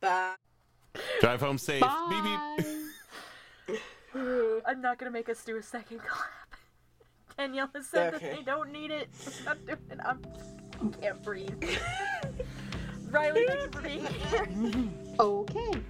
Bye. Drive home safe. Beep beep. I'm not gonna make us do a second clap. Danielle has said Okay. that they don't need it. I'm not doing it. I'm, I can't breathe. Riley, thank you for being here. Okay.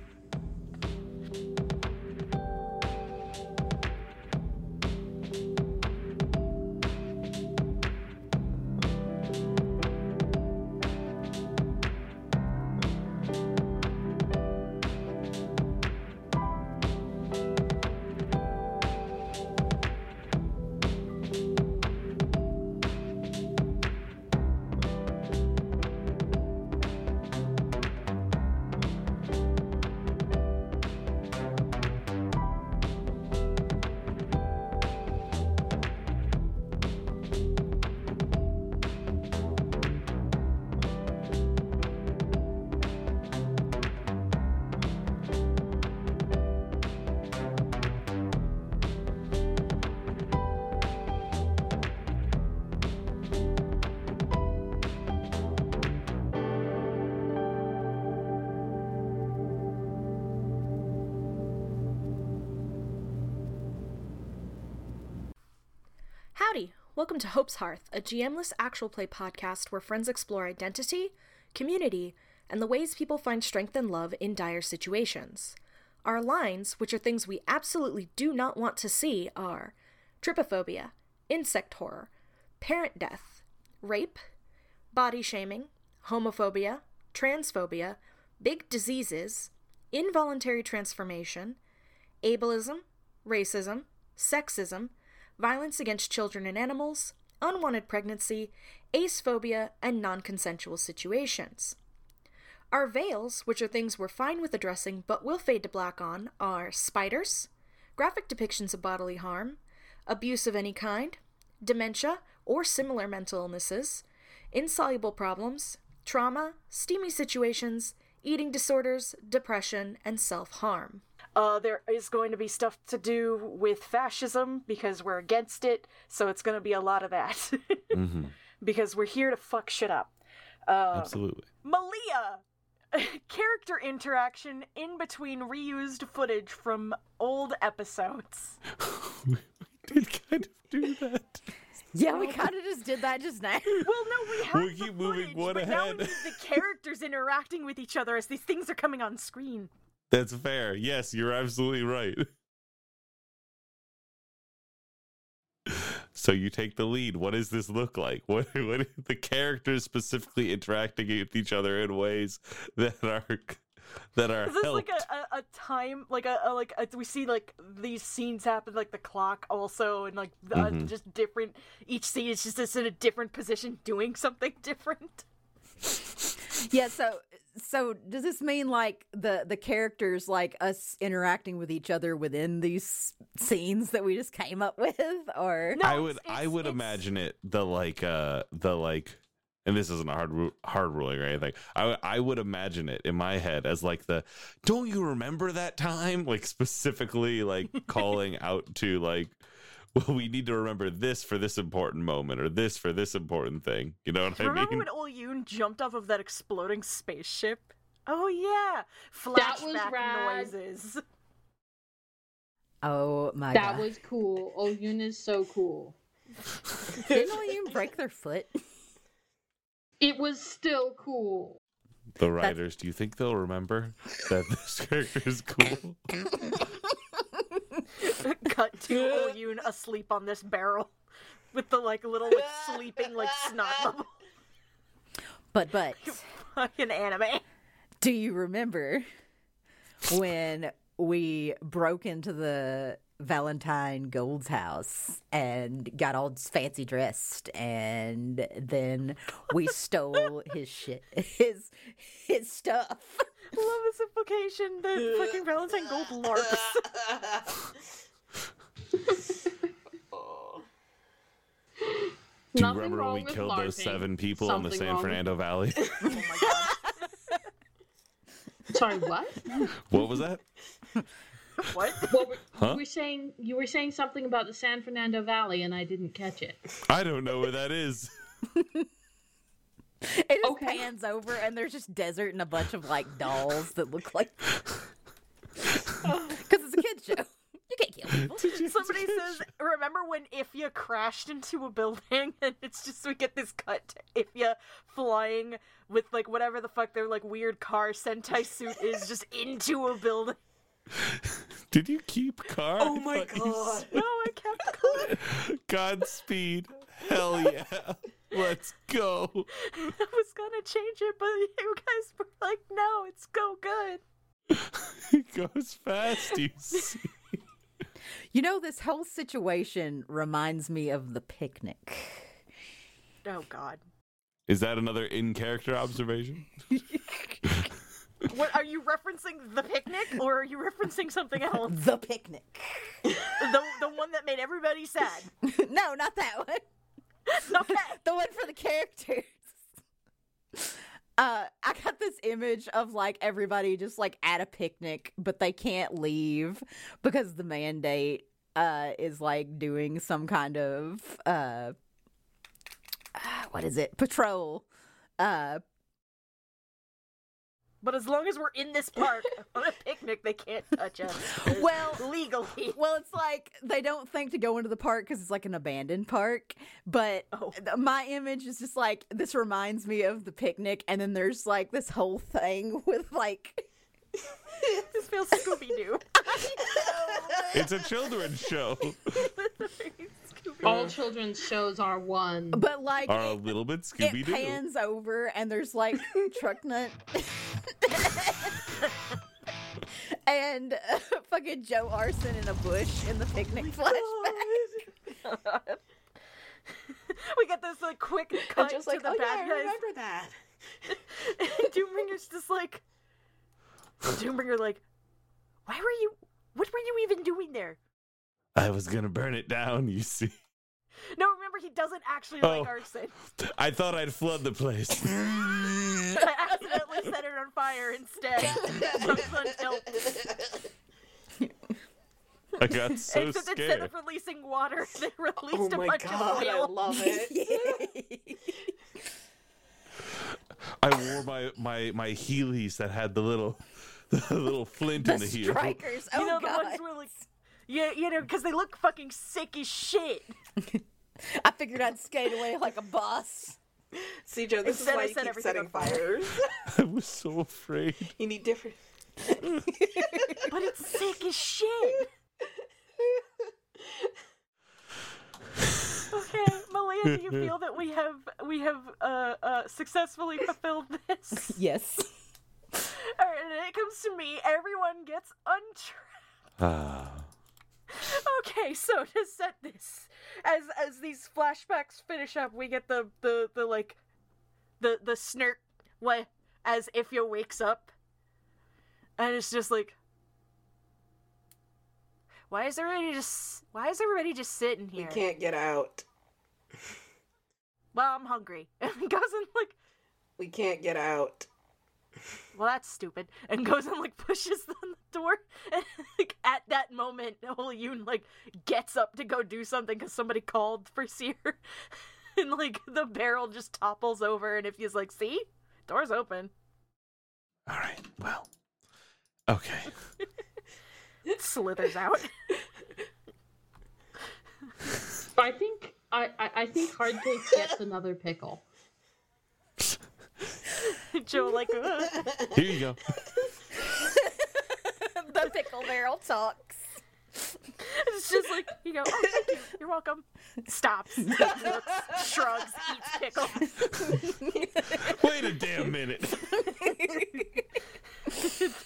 Hearth, a GMless actual play podcast where friends explore identity, community, and the ways people find strength and love in dire situations. Our lines, which are things we absolutely do not want to see, are trypophobia, insect horror, parent death, rape, body shaming, homophobia, transphobia, big diseases, involuntary transformation, ableism, racism, sexism, violence against children and animals, unwanted pregnancy, acephobia, and non consensual situations. Our veils, which are things we're fine with addressing but will fade to black on, are spiders, graphic depictions of bodily harm, abuse of any kind, dementia or similar mental illnesses, insoluble problems, trauma, steamy situations, eating disorders, depression, and self harm. Uh, there is going to be stuff to do with fascism because we're against it, so it's going to be a lot of that. hmm because we're here to fuck shit up. Uh, Absolutely. Malia! Character interaction in between reused footage from old episodes. we did kind of do that. Yeah, we kind of just did that just now. Well, no, we have We'll the keep moving one but now we ahead. need the characters interacting with each other as these things are coming on screen. That's fair. Yes, you're absolutely right. So you take the lead. What does this look like? What what the characters specifically interacting with each other in ways that are that are Is this helped? like a, a, a time, like a, a like a, we see like these scenes happen, like the clock also, and like the, uh, Mhm. just different. Each scene is just is in a different position, doing something different. yeah, so so does this mean like the the characters like us interacting with each other within these scenes that we just came up with or No, I it's- would I would it's- imagine it the like uh the like and this isn't a hard hard ruling or anything. I I would imagine it in my head as like the don't you remember that time like specifically like calling out to like well we need to remember this for this important moment or this for this important thing. You know what Do you I remember mean? when Olyun jumped off of that exploding spaceship? Oh yeah, That flashback noises. oh my That god was cool. Oyun is so cool. didn't we even break their foot It was still cool. the writers, do you think they'll remember that this character is cool? Cut to Olyun asleep on this barrel with the like little like sleeping like snot bubble. but but Fucking anime. do you remember when we broke into the Valentine Gold's house and got all fancy dressed and then we stole his shit his his stuff. I love this implication that fucking Valentine Gold LARPs. Oh. Do you Nothing remember when we with killed those seven people in the San wrong with- Fernando Valley? Oh my god. Sorry, what? what was that? What? What were, Huh? you were saying? You were saying something about the San Fernando Valley, and I didn't catch it. I don't know where that is. It just Okay. pans over and there's just desert and a bunch of like dolls that look like. Because it's a kid's show. You can't kill people. Somebody says, "Remember when Ifya crashed into a building?" And it's just we get this cut to Ifya flying with like whatever the fuck their like weird car Sentai suit is, just into a building. Did you keep car? Oh my god. No, I kept going. said- Godspeed. Hell yeah. Let's go. I was gonna change it, but you guys were like, "No, it's go good." It goes fast, you see. You know, this whole situation reminds me of the picnic. Oh God. Is that another in character observation? What are you referencing? The picnic, or are you referencing something else? The picnic. the the one that made everybody sad. no, not that one. The one for the characters. Uh, I got this image of like everybody just like at a picnic, but they can't leave because the mandate uh is like doing some kind of uh what is it? Patrol. Uh But as long as we're in this park on a picnic, they can't touch us. Well- legally. Well, it's like they don't think to go into the park because it's like an abandoned park. But Oh. th- my image is just like this reminds me of the picnic, and then there's like this whole thing with like This feels Scooby Doo. It's a children's show. All children's shows are one. But like Are a little bit Scooby Doo. pans over and there's like truck nut and uh, fucking Joe Arson in a bush in the picnic flashback. we get this like quick I'm cut just to like, the oh yeah, bad I remember that. and Doombringer's just like Doombringer like, why were you what were you even doing there? I was gonna burn it down, you see. No, remember he doesn't actually like Oh. arson. I thought I'd flood the place. I accidentally set it on fire instead. I got so Except instead of releasing water, they released Oh a my bunch god, of I love it. I wore my my my Heelys that had the little the little flint the in the heel. strikers. Oh you know the god. ones where like, yeah, you know, because they look fucking sick as shit. I figured I'd skate away like a boss. See, Joe, this Instead, is why you set keep setting on fires. I was so afraid. you need different. But it's sick as shit. Okay, Malia, do you feel that we have we have uh, uh, successfully fulfilled this? Yes. All right, and then it comes to me. Everyone gets untrapped. Ah. Okay, so to set this, as as these flashbacks finish up, we get the the the like, the the snirk way as Ifya wakes up, and it's just like, why is everybody just why is everybody just sitting here? We can't get out. Well, I'm hungry, and he goes and like, We can't get out. Well, that's stupid, and goes and like pushes on the door, and like at that moment, Whole Yoon like gets up to go do something because somebody called for Seer, and like the barrel just topples over, and if he's like, see, door's open, All right. Well. Okay. it slithers out. I think I, I, I think Hardcase gets another pickle. Joe like, "Ugh." Here you go. the pickle barrel talks. it's just like you go, oh, thank you, you're welcome. Stops, looks, shrugs, eats pickle. Wait a damn minute.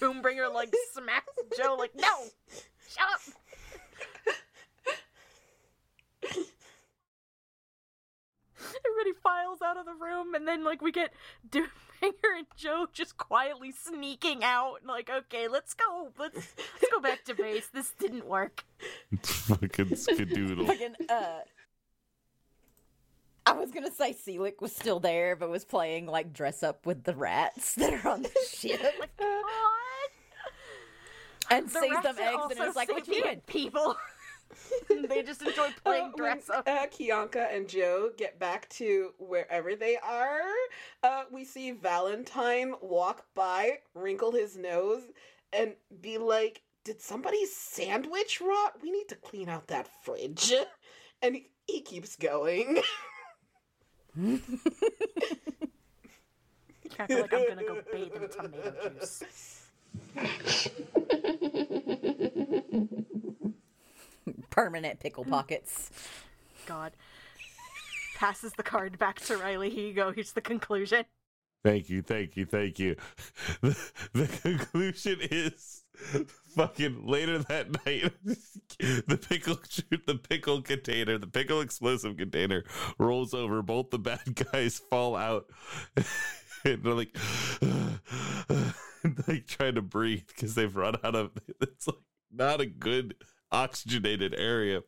Doombringer like smacks Joe like, no, shut up. Everybody files out of the room, and then like we get Doombringer and Joe just quietly sneaking out. and, Like, okay, let's go, let's let's go back to base. This didn't work. Fucking skadoodle. Fucking uh I was gonna say Seelick was still there, but was playing like dress up with the rats that are on the ship, What? and The sees them eggs, and also it's like, "What you doing?" people. they just enjoy playing Uh, when, dress up. uh, Kianka and Joe get back to wherever they are. Uh, we see Valentine walk by, wrinkle his nose, and be like, "Did somebody's sandwich rot? We need to clean out that fridge." And he, he keeps going. I feel like I'm gonna go bathe in tomato juice. Permanent pickle mm. pockets. God. Passes the card back to Riley. Here you go. Here's the conclusion. Thank you, thank you, thank you. The, the conclusion is fucking later that night the pickle the pickle container, the pickle explosive container rolls over, both the bad guys fall out and they're like like trying to breathe because they've run out of it's like not a good oxygenated area.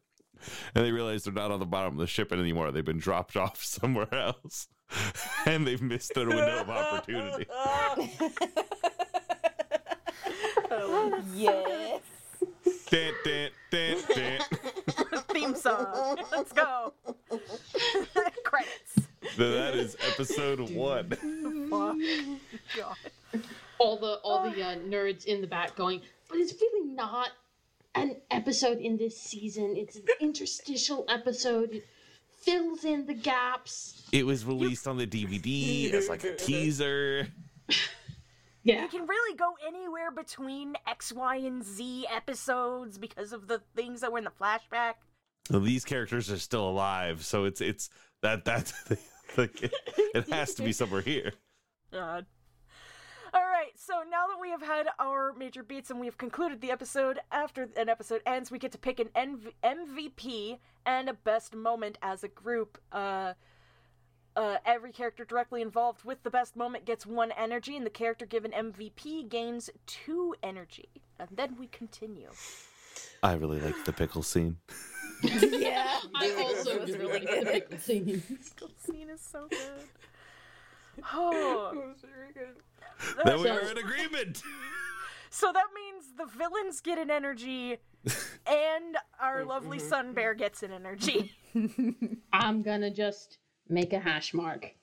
And they realize they're not on the bottom of the ship anymore. They've been dropped off somewhere else. and they've missed their window of opportunity. Yes. Dan, dan, dan, dan. Theme song. Let's go. Credits. So that is episode one. God. all the all the uh, nerds in the back going, but it's really not an episode in this season. It's an interstitial episode. It fills in the gaps. It was released on the DVD as like a teaser. Yeah. You can really go anywhere between X, Y, and Z episodes because of the things that were in the flashback. Well, these characters are still alive, so it's it's that that's like it has to be somewhere here. God. All right, so now that we have had our major beats and we have concluded the episode, after an episode ends, we get to pick an NV- MVP and a best moment as a group. Uh, uh, every character directly involved with the best moment gets one energy, and the character given MVP gains two energy. And then we continue. I really like the pickle scene. yeah. I also was really really good good. at singing. This scene is so good. Oh, It was very good. Then we are in agreement. so that means the villains get an energy, and our lovely sun bear gets an energy. I'm gonna just make a hash mark.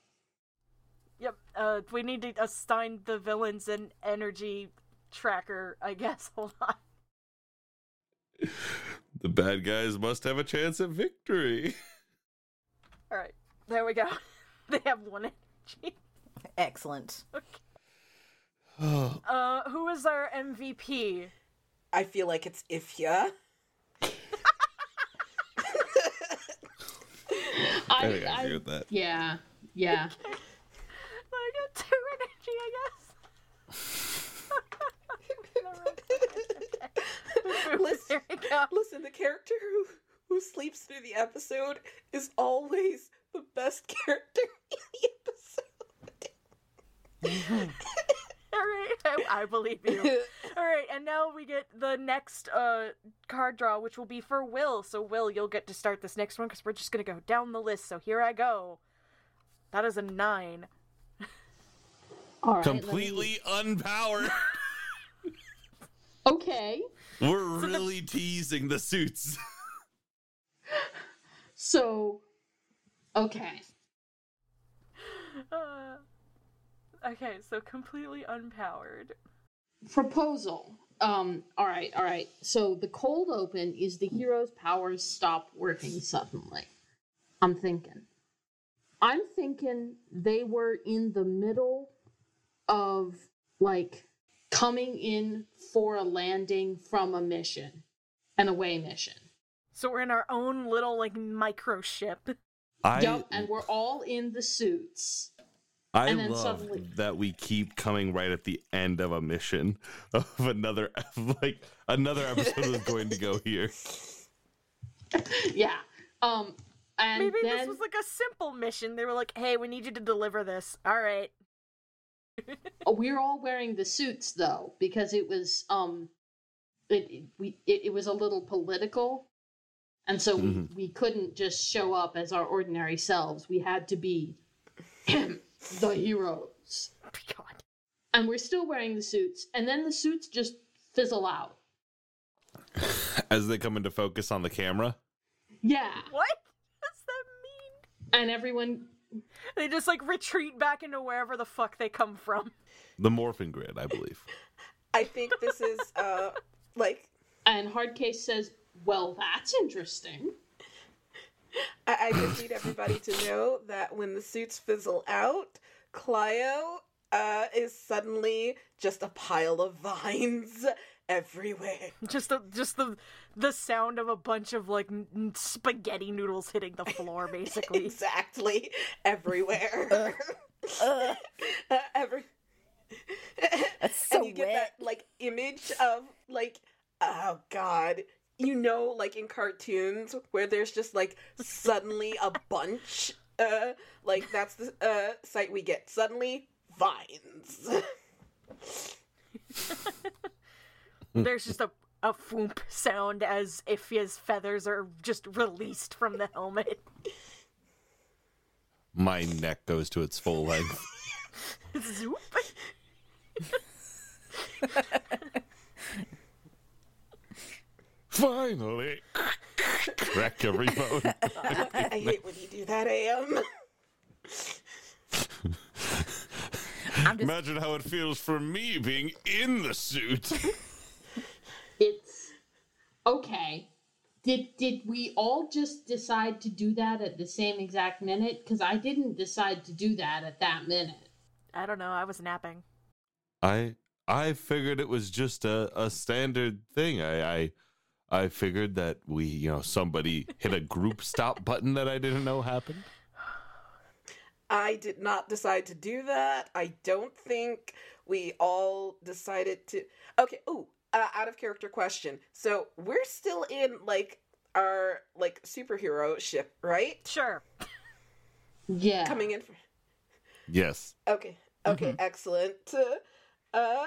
Yep. Uh, we need to assign the villains an energy tracker. I guess. Hold on. The bad guys must have a chance at victory. All right. There we go. they have one energy. Excellent. Uh, who is our MVP? I feel like it's Ifya. I I, think I I- agree with that. yeah, yeah. I got two energy. I guess. Listen, there we go. listen, the character who, who sleeps through the episode is always the best character in the episode. All right, I, I believe you. All right, and now we get the next uh card draw, which will be for Will. So Will, you'll get to start this next one because we're just gonna go down the list. So here I go. That is a nine. All right. let me- Completely unpowered. Okay. We're really teasing the suits. So, okay. Uh, okay, so completely unpowered. Proposal. Um, all right, all right. So the cold open is the hero's powers stop working suddenly. I'm thinking. I'm thinking they were in the middle of like coming in for a landing from a mission, an away mission. So we're in our own little like micro ship. I Yup, and we're all in the suits. I and love suddenly- that we keep coming right at the end of a mission of another like another episode is going to go here. Yeah. Um and Maybe then this was like a simple mission. They were like, "Hey, we need you to deliver this." All right. we're all wearing the suits though because it was um it it- we it, it was a little political and so we, Mhm. we couldn't just show up as our ordinary selves we had to be the heroes God. and we're still wearing the suits and then the suits just fizzle out As they come into focus on the camera. Yeah. What does that mean? And everyone They just like retreat back into wherever the fuck they come from. The morphing grid, I believe. I think this is uh like and Hardcase says, Well, that's interesting. I, I just need everybody to know that when the suits fizzle out, Clio uh, is suddenly just a pile of vines everywhere. Just the just the the sound of a bunch of like n- n- spaghetti noodles hitting the floor, basically. exactly everywhere. Ugh, Uh, every that's and so you get wet. that like image of like oh god you know like in cartoons where there's just like suddenly a bunch uh like that's the uh sight we get suddenly vines There's just a a foomp sound as if his feathers are just released from the helmet. My neck goes to its full length. Zoop. Finally. Crack every bone. I, I hate when you do that am I'm just Imagine how it feels for me being in the suit. It's okay. Did did we all just decide to do that at the same exact minute? Because I didn't decide to do that at that minute. I don't know. I was napping. I I figured it was just a, a standard thing. I, I I figured that we, you know, somebody hit a group stop button that I didn't know happened. i did not decide to do that i don't think we all decided to okay oh uh, out of character question so we're still in like our like superhero ship right Sure. Yeah. coming in for Yes. Okay. Okay. Excellent. Uh.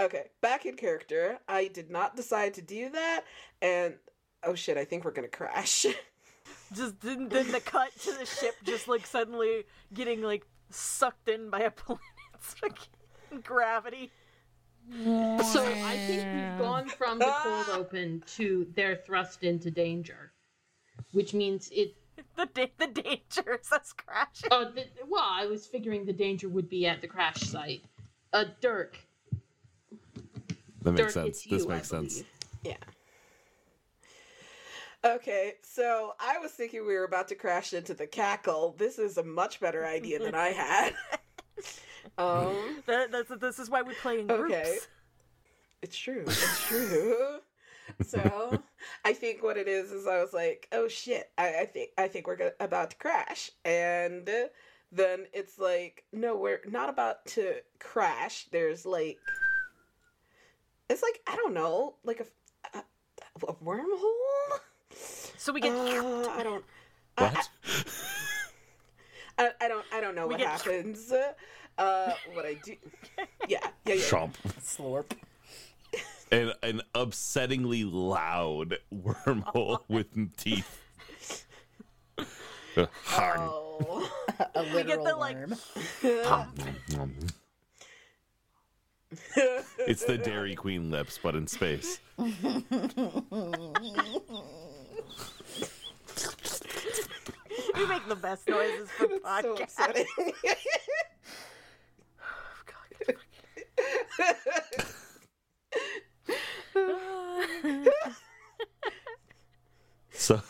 Okay. Back in character. I did not decide to do that, and oh shit! I think we're gonna crash. Just then, then the cut to the ship just like suddenly getting like sucked in by a planet's fucking gravity. So I think we've gone from the cold open to they're thrust into danger, which means it. The da- the danger is us crashing. Uh, the, well, I was figuring the danger would be at the crash site. Uh, Dirk. That makes Dirk, sense. This you, I makes sense. believe. yeah. Okay, so I was thinking we were about to crash into the cackle. This is a much better idea than I had. um, That, that's, this is why we play in groups. Okay. it's true. It's true. so I think what it is is I was like, oh shit, I, I think I think we're go- about to crash, and then it's like, no, we're not about to crash. There's like, it's like I don't know, like a a, a wormhole. So we get Uh, I don't. I, What? I, I don't. I don't know We what get- happens. Uh, what I do. Yeah, yeah, yeah. Chomp. slurp. An, an upsettingly loud wormhole with teeth. Hang. Oh. A get literal the, like- worm. It's the Dairy Queen lips, but in space. we make the best noises for so podcasts. upsetting. Oh, so,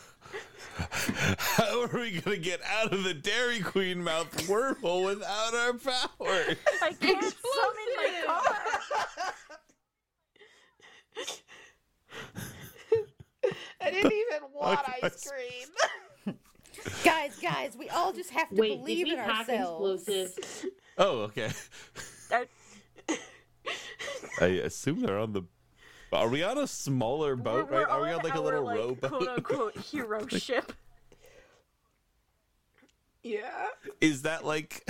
how are we gonna get out of the Dairy Queen mouth wormhole without our power? I can't summon my car. I didn't even want ice cream. guys, guys, we all just have to Wait, did believe we in pack ourselves. explosives? Oh, okay. I- I assume they're on the. Are we on a smaller boat? we're, right? Are we on like a little like, rowboat? quote unquote hero ship? yeah. Is that like?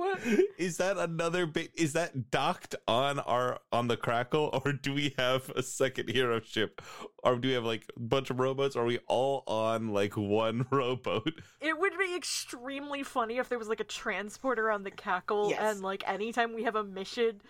What? Is that another bit? Is that docked on our on the crackle, or do we have a second hero ship, or do we have like a bunch of rowboats? Or are we all on like one rowboat? It would be extremely funny if there was like a transporter on the cackle Yes. and like anytime we have a mission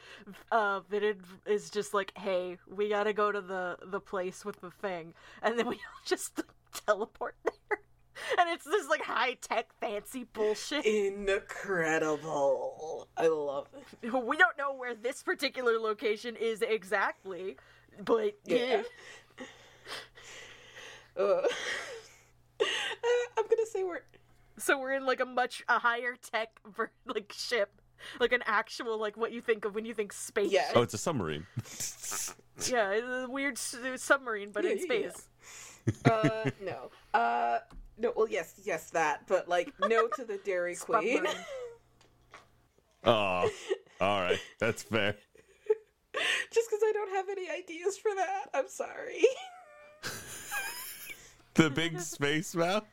uh Vidid is just like hey we gotta go to the the place with the thing and then we all just teleport there and it's this like high-tech fancy bullshit Incredible. I love it. we don't know where this particular location is exactly but yeah, Yeah. Uh, I'm gonna say we're so we're in like a much a higher tech ver- like ship like an actual like what you think of when you think space Yeah. Oh, it's a submarine. Yeah, it's a weird s- submarine, but Yeah, in yeah, yeah. space. uh no. Uh no, well yes, yes that, but like no to the Dairy Queen. Oh, all right, that's fair. Just because I don't have any ideas for that. I'm sorry. The big space mouth.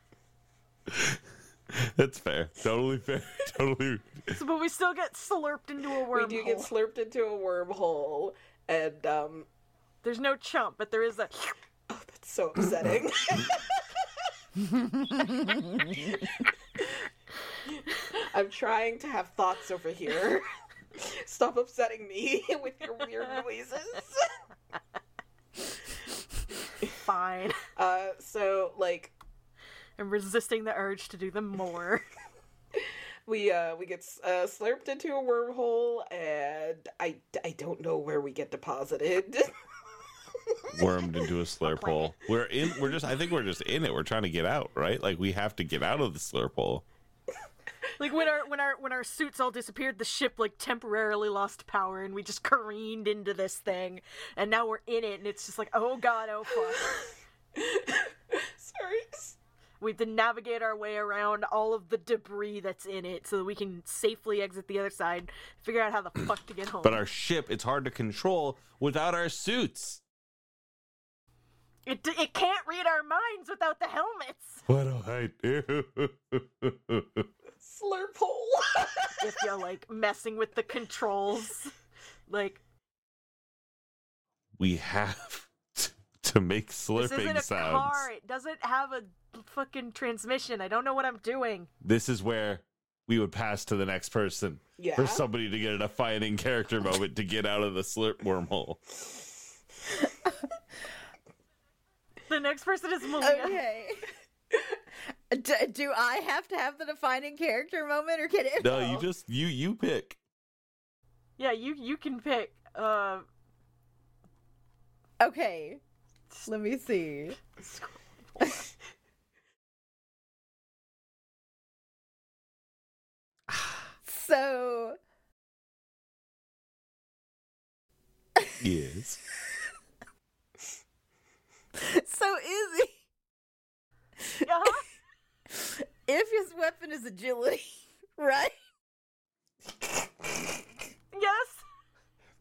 That's fair. Totally fair. Totally. So, but we still get slurped into a wormhole. we wormhole. do get slurped into a wormhole and um There's no chump, but there is a. oh that's so upsetting. I'm trying to have thoughts over here. Stop upsetting me with your weird noises. Fine. Uh, so like I'm resisting the urge to do them more. we uh we get uh, slurped into a wormhole, and I I don't know where we get deposited. Wormed into a slurp hole. We're in. We're just. I think we're just in it. We're trying to get out, right? Like we have to get out of the slurp hole. Like when our when our when our suits all disappeared, the ship like temporarily lost power, and we just careened into this thing, and now we're in it, and it's just like, oh god, oh fuck. Sorry. We have to navigate our way around all of the debris that's in it, so that we can safely exit the other side. Figure out how the fuck to get home. But our ship, it's hard to control without our suits. It, it can't read our minds without the helmets. What do I do? Slurp hole. If you're like messing with the controls, like we have to, to make this isn't slurping a sounds. car. It doesn't have a fucking transmission. I don't know what I'm doing. This is where we would pass to the next person yeah. for somebody to get a defining character moment to get out of the slurp wormhole. The next person is Malia. Okay. do, do I have to have the defining character moment, or can it? No, you just you you pick. Yeah, you you can pick. Uh, Okay. Let me see. So, Yes. so Izzy, uh-huh. if his weapon is agility, right? yes.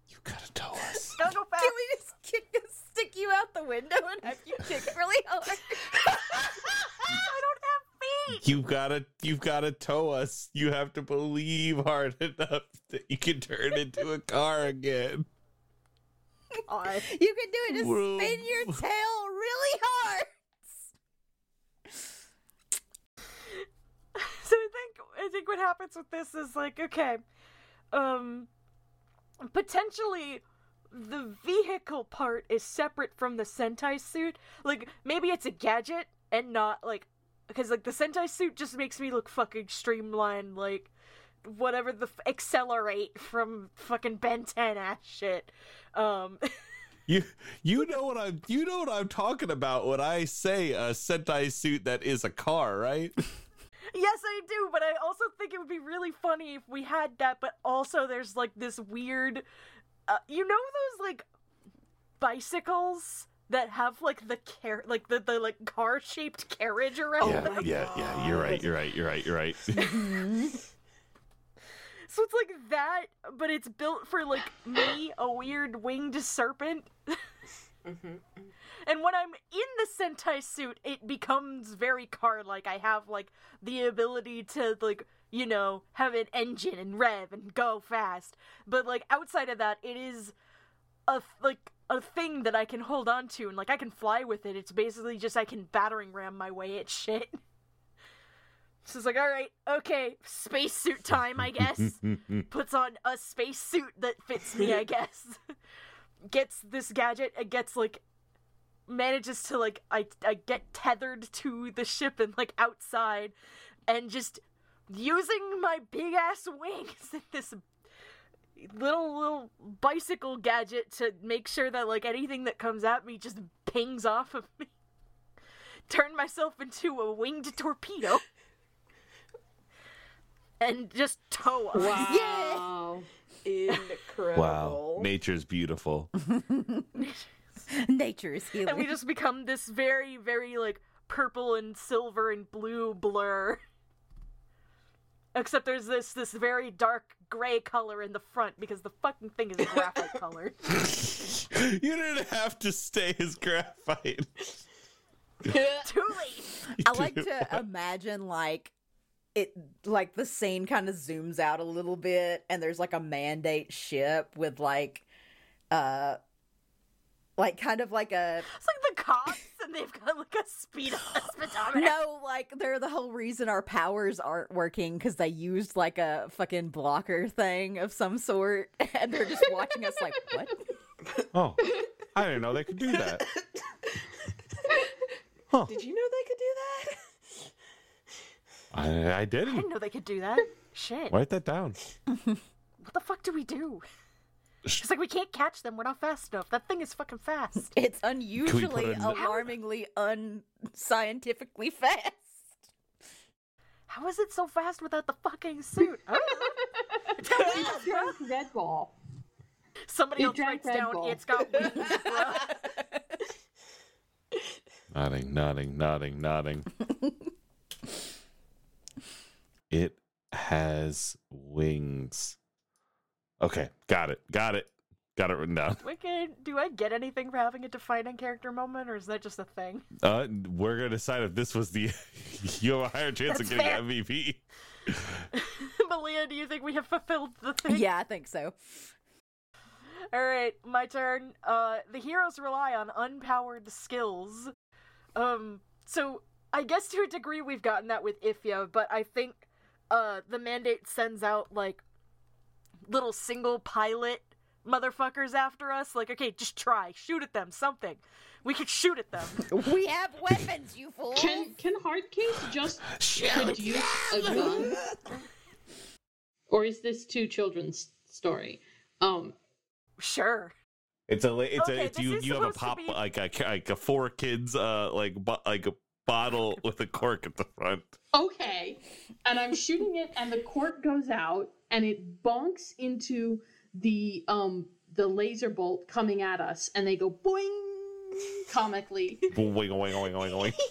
You gotta tell us. Don't go fast. Can we just kick, stick you out the window and have you kick really hard? I don't have feet. You gotta you gotta tow us. You have to believe hard enough that you can turn into a car again. I You can do it. Just Whoa. spin your tail really hard. so I think I think what happens with this is like okay, um, potentially the vehicle part is separate from the Sentai suit. Like maybe it's a gadget and not like because like the Sentai suit just makes me look fucking streamlined like whatever the f- accelerate from fucking Ben 10 ass shit. Um You you know what I'm you know what I'm talking about when I say a Sentai suit that is a car, right? Yes, I do, but I also think it would be really funny if we had that, but also there's like this weird uh, you know those like bicycles that have like the car like the, the like car shaped carriage around yeah, them? yeah, yeah. You're right. You're right. You're right. You're right. So it's like that, but it's built for like me, a weird winged serpent. Mhm. And when I'm in the Sentai suit, it becomes very car like. I have like the ability to like, you know, have an engine and rev and go fast. But like outside of that, it is a like a thing that I can hold on to and like I can fly with it. It's basically just I can battering ram my way at shit. So it's like, all right, okay, spacesuit time, I guess. Puts on a spacesuit that fits me, I guess. gets this gadget and gets like manages to like I I get tethered to the ship and like outside and just using my big ass wings and this little little bicycle gadget to make sure that like anything that comes at me just pings off of me. Turn myself into a winged torpedo. And just tow us. Wow. Incredible. wow, nature's beautiful. Nature is healing. and we just become this very, very like purple and silver and blue blur. Except there's this this very dark gray color in the front because the fucking thing is graphite colored. you didn't have to stay as graphite. Too late. I like to imagine like it like the scene kind of zooms out a little bit and there's like a mandate ship with like uh like kind of like a It's like the cops and they've got like a speed a speedometer. no like they're the whole reason our powers aren't working because they used like a fucking blocker thing of some sort and they're just watching us like what Oh, I didn't know they could do that. Did you know they could do that? I, I I didn't. I didn't know they could do that. Shit. Write that down. What the fuck do we do? It's like we can't catch them. We're not fast enough. That thing is fucking fast. it's unusually it in alarmingly unscientifically fast How is it so fast without the fucking suit? I don't know. Red Ball. Somebody It else writes Red down. Bull. It's got wings, bro. Nodding, nodding, nodding, nodding. It has wings. Okay, got it. Got it. Got it written down. Wicked. Do I get anything for having a defining character moment, or is that just a thing? Uh, we're gonna decide if this was the. you have a higher chance of getting fair. MVP. Malia, do you think we have fulfilled the thing? yeah i think so All right, my turn. Uh, the heroes rely on unpowered skills. Um, so I guess to a degree we've gotten that with Ifya, but I think uh the mandate sends out like little single pilot motherfuckers after us. Like, okay, just try, shoot at them, something. We could shoot at them. we have weapons you fool Can can Hardcase just shoot produce a gun? Or is this two children's story? Um, sure. It's a. It's Okay, a. It's you. You have a pop be- like a like a four kids uh like bo- like a bottle with a cork at the front. okay, and I'm shooting it, and the cork goes out, and it bonks into the um the laser bolt coming at us, and they go boing comically, boing boing boing boing wing.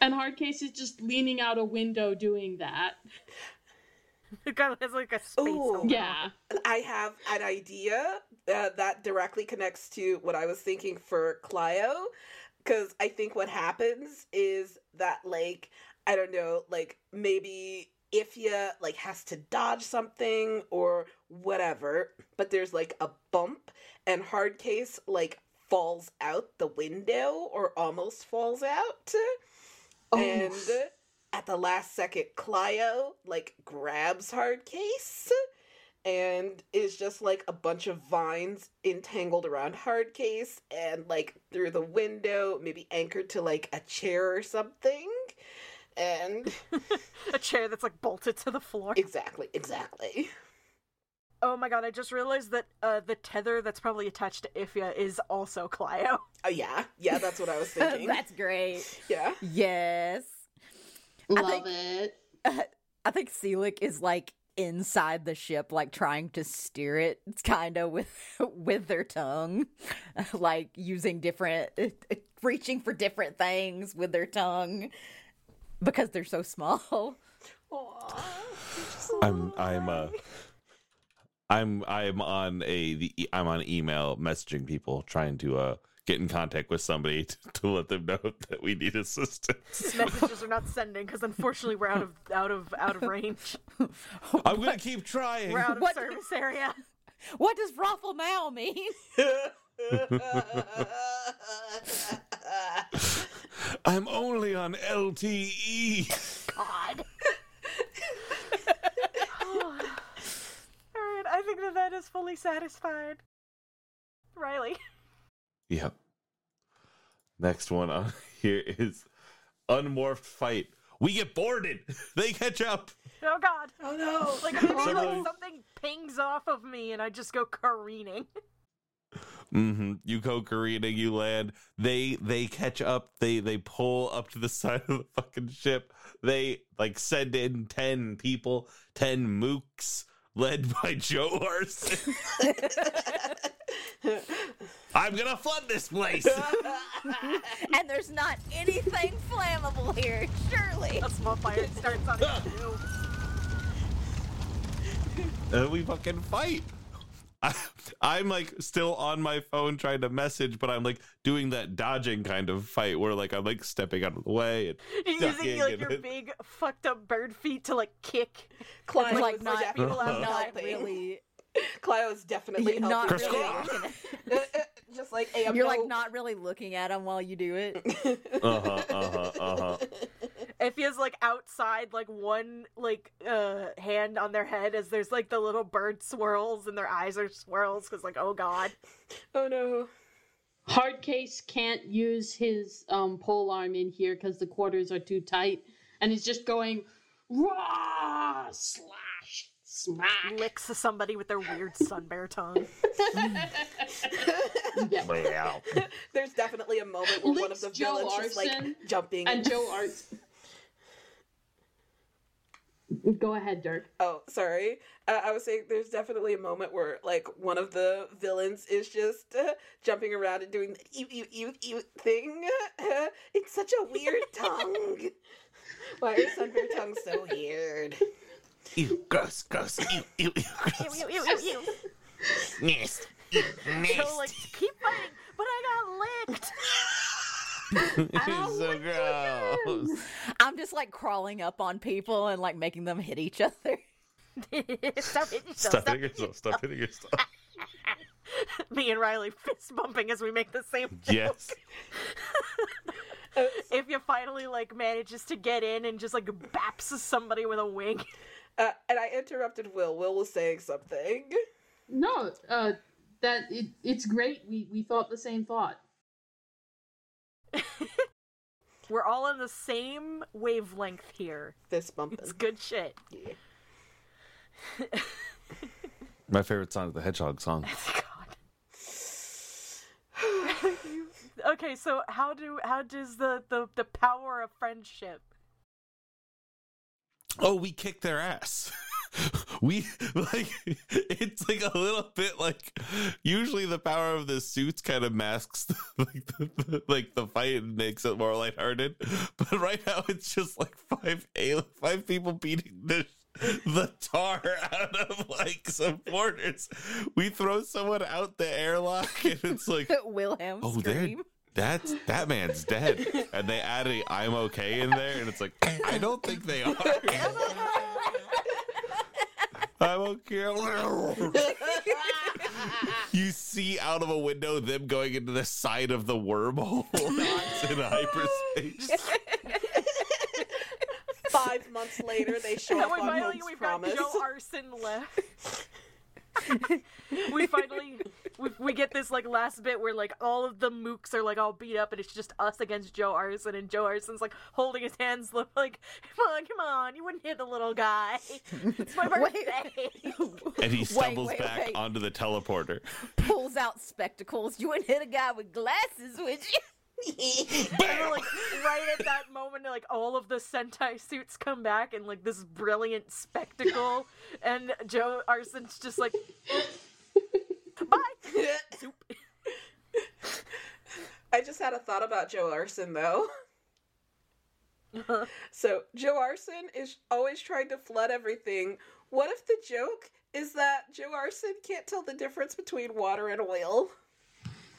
and Hardcase is just leaning out a window doing that. It kind of has like a space. Ooh. Yeah. I have an idea uh, that directly connects to what I was thinking for Clio. Because I think what happens is that, like, I don't know, like, maybe Ifya, like, has to dodge something or whatever, but there's, like, a bump, and Hardcase, like, falls out the window or almost falls out. Oh. And at the last second, Clio, like, grabs Hardcase and is just like a bunch of vines entangled around Hardcase and like through the window, maybe anchored to like a chair or something. And a chair that's like bolted to the floor. exactly, exactly. Oh my god, I just realized that uh, the tether that's probably attached to Ifya is also Clio. Oh, yeah, yeah, that's what I was thinking. that's great yeah. yes Love think- it. I think Selic is like inside the ship, like trying to steer it, kind of with with their tongue, like using different, reaching for different things with their tongue because they're so small. Aw, I'm I'm uh I'm I'm on a the e- I'm on email messaging people trying to uh get in contact with somebody to, to let them know that we need assistance. Messages are not sending because unfortunately we're out of out of out of range. I'm gonna keep trying. We're out of What- service area. What does Raffle Mal mean? I'm only on E." LTE. God. All right, I think that that is fully satisfied. Riley. Yep. Next one on here is unmorphed fight. We get boarded. They catch up. Oh God. Oh no! Like maybe like something pings off of me and I just go careening. hmm You go careening. You land. They they catch up. They they pull up to the side of the fucking ship. They like send in ten people, ten mooks, led by Joe Arson. I'm gonna flood this place. and there's not anything flammable here, surely. A small fire starts on it too. and we fucking fight. I, I'm like still on my phone trying to message, but I'm like doing that dodging kind of fight where like I'm like stepping out of the way and You're ducking using like and your it- big fucked up bird feet to like kick. Clio Like, was not- definitely not Not helping. really. Clio's definitely helping. Not Chris really. Cross. looking Uh, uh, Just like hey, at- You're no- like not really looking at him while you do it. uh-huh, uh-huh, uh-huh. If he has like outside like one like uh hand on their head as there's like the little bird swirls and their eyes are swirls because like oh god. Oh no! Hardcase can't use his um, pole arm in here because the quarters are too tight, and he's just going raw slash smack. Licks somebody with their weird sun bear tongue. Yeah. Wow. There's definitely a moment where one of the Joe villains is like Arson jumping. And Joe Art. Go ahead, Dirk. Oh, sorry. Uh, I was saying there's definitely a moment where like one of the villains is just uh, jumping around and doing the ew ew ew ew thing. it's such a weird tongue. Why are Sunbear tongues so weird? Ew, gross, gross, ew, ew, ew, gross. Ew, ew, ew, ew, ew. Nasty, ew, So like keep fighting, but I got licked. It's oh so gross. I'm just like crawling up on people and like making them hit each other. stop hitting yourself. Stop Stop hitting yourself. Stop hitting yourself. Me and Riley fist bumping as we make the same joke. Yes. If you finally like manages to get in and just like baps somebody with a wing. Uh, and I interrupted Will. Will was saying something. No, uh, that it, it's great. We we thought the same thought. We're all on the same wavelength here. This bump. It's good shit. Yeah. My favorite song is the Hedgehog song. God. okay, so how do how does the the the power of friendship? Oh, we kicked their ass. we like it's like a little bit like usually the power of the suits kind of masks like the, like the fight and makes it more lighthearted. But right now it's just like five five people beating the the tar out of like some supporters. We throw someone out the airlock and it's like Wilhelm Oh, they're scream. That's that man's dead. And they add a I'm okay in there, and it's like I don't think they are. I'm okay. you see out of a window them going into the side of the wormhole in hyperspace. Five months later, they show And up we on finally Hope's we've promise. got Joe Arson left. We finally we, we get this like last bit where like all of the mooks are like all beat up and it's just us against Joe Arson and Joe Arson's like holding his hands like come on come on you wouldn't hit the little guy it's my Wait. birthday And he Wait, stumbles wait, back wait. onto the teleporter. Pulls out spectacles. You wouldn't hit a guy with glasses, would you? and like right at that moment like all of the Sentai suits come back and like this brilliant spectacle and Joe Arson's just like bye I just had a thought about Joe Arson though. Uh-huh. so Joe Arson is always trying to flood everything. What if the joke is that Joe Arson can't tell the difference between water and oil?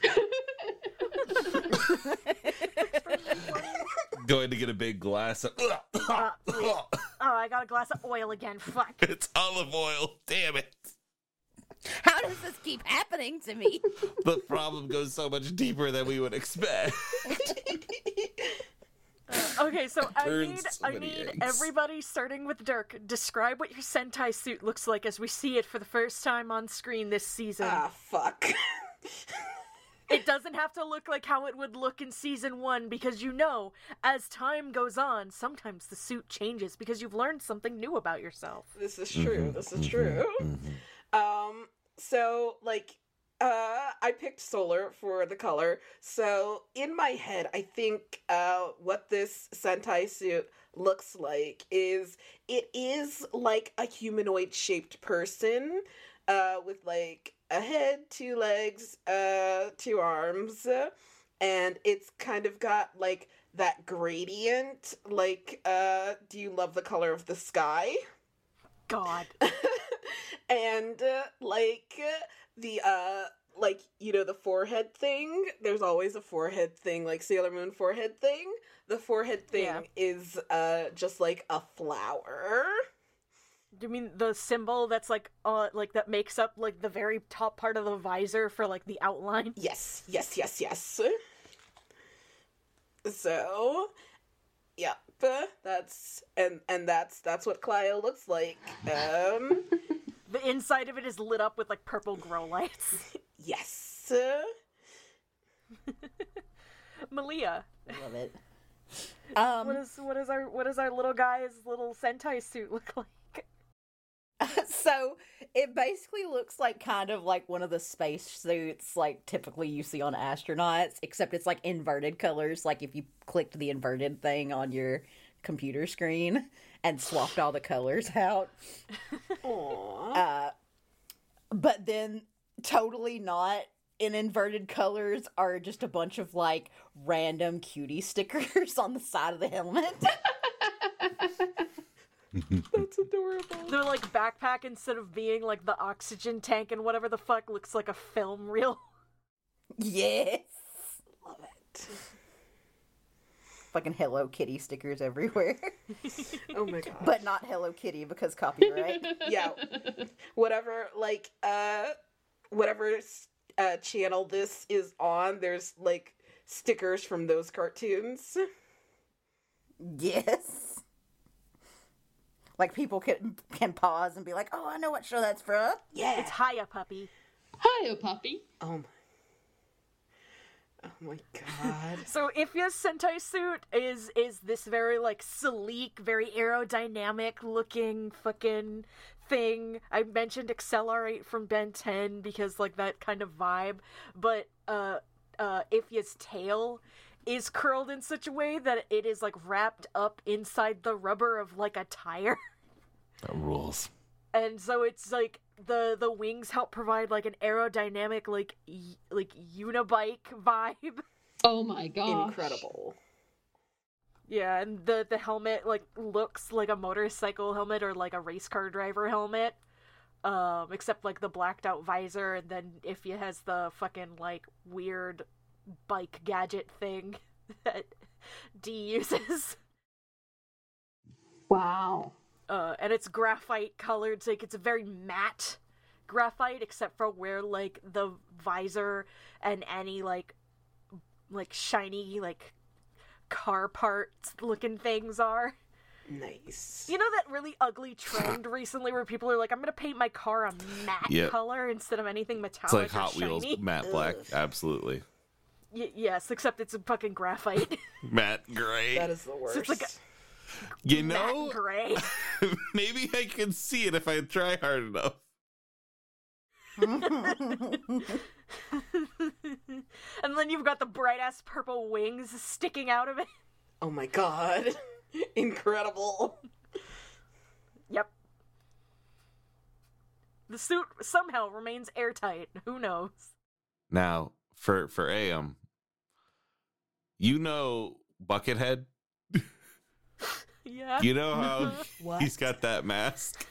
Going to get a big glass of. Uh, oh I got a glass of oil again fuck it's olive oil. Damn it. How does this keep happening to me? The problem goes so much deeper than we would expect. Okay, so I Burns need so I many need eggs. everybody starting with Dirk. Describe what your Sentai suit looks like as we see it for the first time on screen this season. Ah, fuck. It doesn't have to look like how it would look in season one because you know, as time goes on, sometimes the suit changes because you've learned something new about yourself. this is true. Mhm, This is mhm, true. mhm. Um, so like, uh, I picked solar for the color. So in my head, I think uh, what this Sentai suit looks like is it is like a humanoid shaped person, uh, with like a head, two legs, uh, two arms, and it's kind of got like that gradient. Like, uh, do you love the color of the sky? God. and uh, like the uh like you know the forehead thing there's always a forehead thing like sailor moon forehead thing the forehead thing Yeah. is uh just like a flower Do you mean the symbol that's like uh like that makes up like the very top part of the visor for like the outline? yes yes yes yes so yep that's and and that's that's what clio looks like um The inside of it is lit up with like purple grow lights. yes Malia, I Love it. Um, what is what is our what is our little guy's little Sentai suit look like? So it basically looks like kind of like one of the space suits like typically you see on astronauts except it's like inverted colors like if you clicked the inverted thing on your computer screen and swapped all the colors out. Uh but then totally not in inverted colors are just a bunch of like random cutie stickers on the side of the helmet that's adorable. Their like backpack instead of being like the oxygen tank and whatever the fuck looks like a film reel. yes. Love it. Fucking hello kitty stickers everywhere. Oh my god but not Hello Kitty because copyright. yeah. Whatever like uh whatever uh channel this is on there's like stickers from those cartoons. Yes. Like people can can pause and be like, "Oh, I know what show that's from." yeah It's Hiya Puppy. Hiya, puppy. oh my oh my god So Ifya's Sentai suit is is this very like sleek, very aerodynamic looking fucking thing. I mentioned XLR8 from Ben 10 because like that kind of vibe, but uh uh Ifya's tail is curled in such a way that it is like wrapped up inside the rubber of like a tire. That rules. and so it's like the the wings help provide like an aerodynamic like y- like unibike vibe. Oh my god. incredible Yeah, and the the helmet like looks like a motorcycle helmet or like a race car driver helmet. Um, except like the blacked out visor, and then Ifya has the fucking like weird bike gadget thing that D uses. Wow. Uh, and it's graphite colored, so like it's a very matte graphite, except for where like the visor and any like like shiny like car parts looking things are. nice You know that really ugly trend recently where people are like, "I'm gonna paint my car a matte Yep. color instead of anything metallic. It's metallic." like or Hot Wheels shiny." matte black. Absolutely. Y- yes, except it's a fucking graphite. Matte gray. that is the worst it's like a- you matte know, gray. maybe I can see it if I try hard enough. and then you've got the bright ass purple wings sticking out of it. oh my god incredible Yep. The suit somehow remains airtight. Who knows? Now, for for AM, you know Buckethead. Yeah. You know how he's got that mask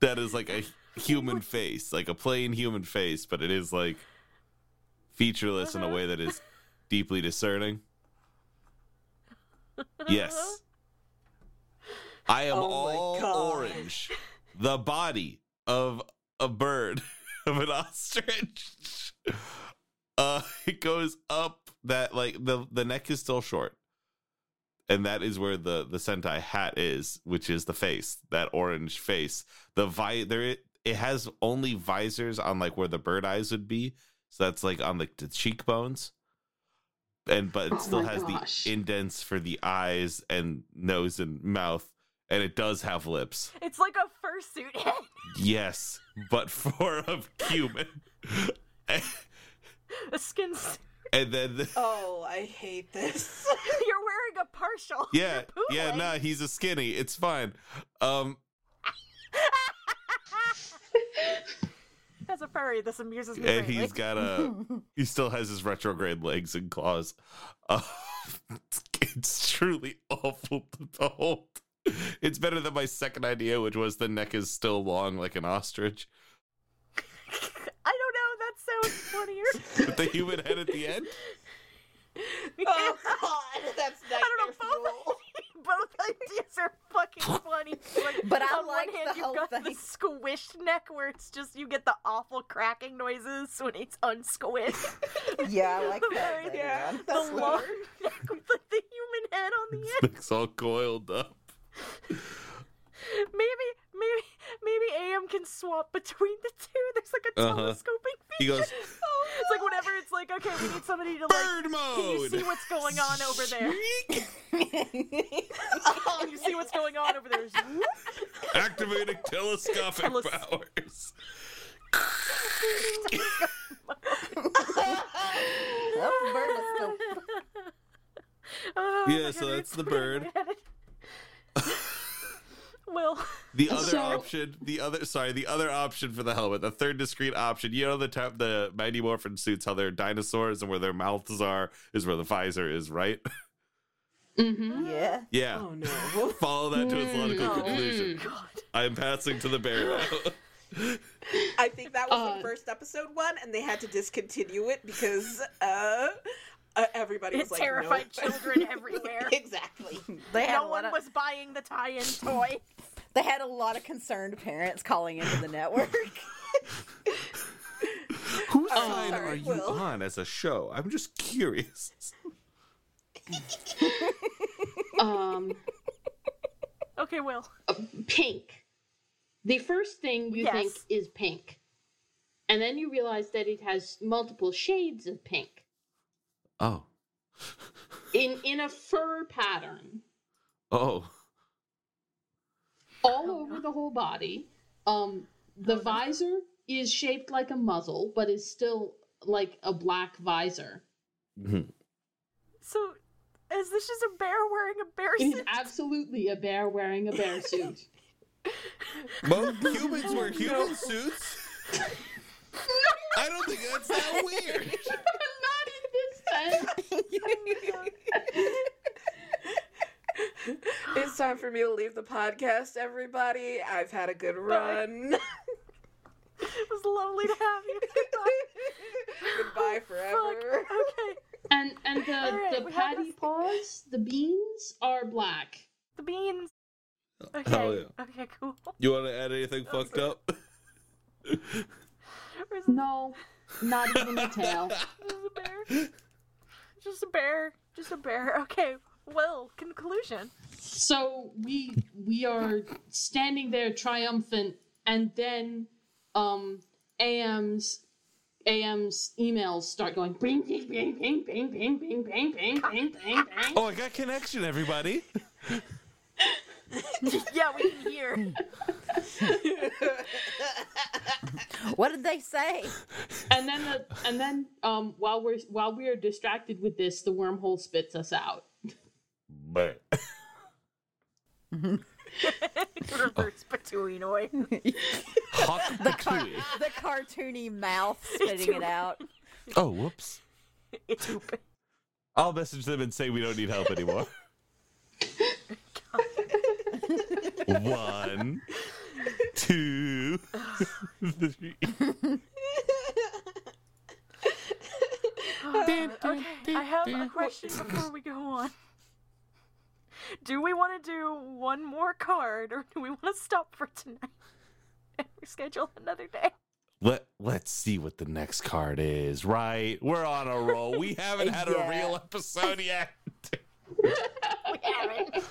that is like a human face, like a plain human face, but it is like featureless in a way that is deeply discerning. Yes. I am Oh all orange. The body of a bird, of an ostrich. Uh it goes up that like the the neck is still short. and that is where the the Sentai hat is, which is the face, that orange face. The vi there it, it has only visors on like where the bird eyes would be, so that's like on like the cheekbones. And but it Oh still has gosh. the indents for the eyes and nose and mouth, and it does have lips. It's like a fursuit head. Yes, but for a human. A skin suit. And then Oh, I hate this. You're wearing a partial. yeah, yeah, pooling. nah, he's a skinny. It's fine. Um, As a furry, this amuses me and greatly. he's got a he still has his retrograde legs and claws. Uh, it's truly awful to behold. It's better than my second idea, which was the neck is still long like an ostrich, know. That sounds funnier. with the human head at the end. oh god, that's I don't know. nightmare Both, fuel. both ideas are fucking funny. Like, But I on like one hand, the you've whole got thing. the squished neck where it's just you get the awful cracking noises when it's unsquished. Yeah, I like that. Very- yeah. the That's long weird. neck with like, the human head on the end. It's all coiled up. Maybe, maybe, maybe AM can swap between the two. There's like a Uh-huh. telescoping He feature. goes It's like whenever it's like, okay, we need somebody to like. bird mode. Can you see what's going on over there? Can you see what's going on over there? Activating telescopic Teles- powers. Oh, bird Oh, Yeah, so God, that's the bird. Pretty Will, The other So- option, the other sorry, the other option for the helmet, the third discrete option. You know the type the Mighty Morphin suits, how they're dinosaurs and where their mouths are is where the visor is, right? Mm-hmm. Yeah. yeah. Oh no. Follow that to its logical conclusion. God. I am passing to the bear. I think that was Uh, the first episode one, and they had to discontinue it because uh, uh everybody It was like, terrified nope. children everywhere. exactly. They had No a one lot of, was buying the tie-in toy. they had a lot of concerned parents calling into the network. Whose Oh, side sorry, are you Will. on as a show? I'm just curious. Um, Okay, Will. pink. The first thing you Yes. think is pink, and then you realize that it has multiple shades of pink Oh. in in a fur pattern Oh. all Oh, over no. the whole body. Um, the Oh, no. visor is shaped like a muzzle, but is still like a black visor. So, is this just a bear wearing a bear It is suit? absolutely a bear wearing a bear suit. Well, humans wear human suits. I don't think that's that weird. Not in this sense. It's time for me to leave the podcast, everybody. I've had a good run. It was lovely to have you. Goodbye forever. Fuck. Okay. And and the All right, the patty paws, the beans are black. The beans. Okay. Hell yeah. Okay, cool. You want to add anything fucked up? Where's No, not even a tail. Just a bear. Just a bear. Just a bear. Okay. Well, conclusion. So we we are standing there triumphant, and then um AM's AM's emails start going bing bing bing bing bing bing bing bing bing bing bing bing. Oh, I got connection, everybody. yeah, we can hear. what did they say? And then the and then um while we're while we are distracted with this, the wormhole spits us out. But Reverse Patuinoid. Hawk The, car- the cartoony mouth spitting it out. Oh, whoops. It's open. I'll message them and say we don't need help anymore. One, two, three. okay, I have a question before we go on. Do we want to do one more card, or do we want to stop for tonight and reschedule another day? Let Let's see what the next card is. Right, we're on a roll. We haven't had a real episode yet. we haven't.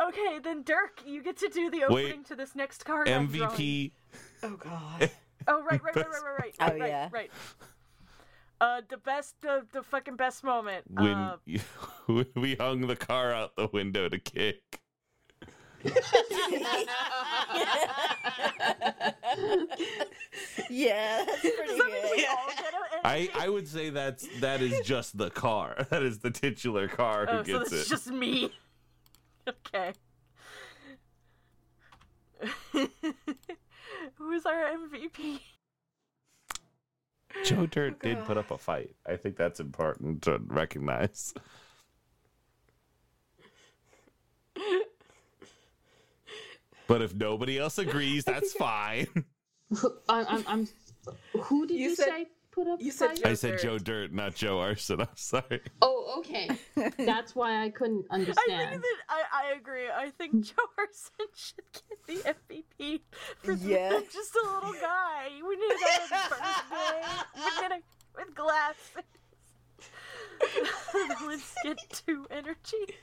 Okay, then Dirk, you get to do the Wait. opening to this next card. MVP. Oh god. Oh right, right, right, right, right, right. Oh, right, yeah. right. Uh, the best, the the fucking best moment. When, Uh, when we hung the car out the window to kick. yeah, that's pretty does that mean we good. all get a I, energy? I would say that's that is just the car. That is the titular car who Oh, so gets that's it. just me. Okay. Who's our MVP? Joe Dirt oh, did put up a fight. I think that's important to recognize. But if nobody else agrees, that's fine. I'm, I'm, I'm. Who did You you, said- say put up? you said I said Joe Dirt, not Joe Arson. I'm sorry. Oh, okay. That's why I couldn't understand. I think that I, I agree. I think Joe Arson should get the MVP for Yeah. just a little guy. We need a guy with birthday. We need a with glasses. Let's get two energy.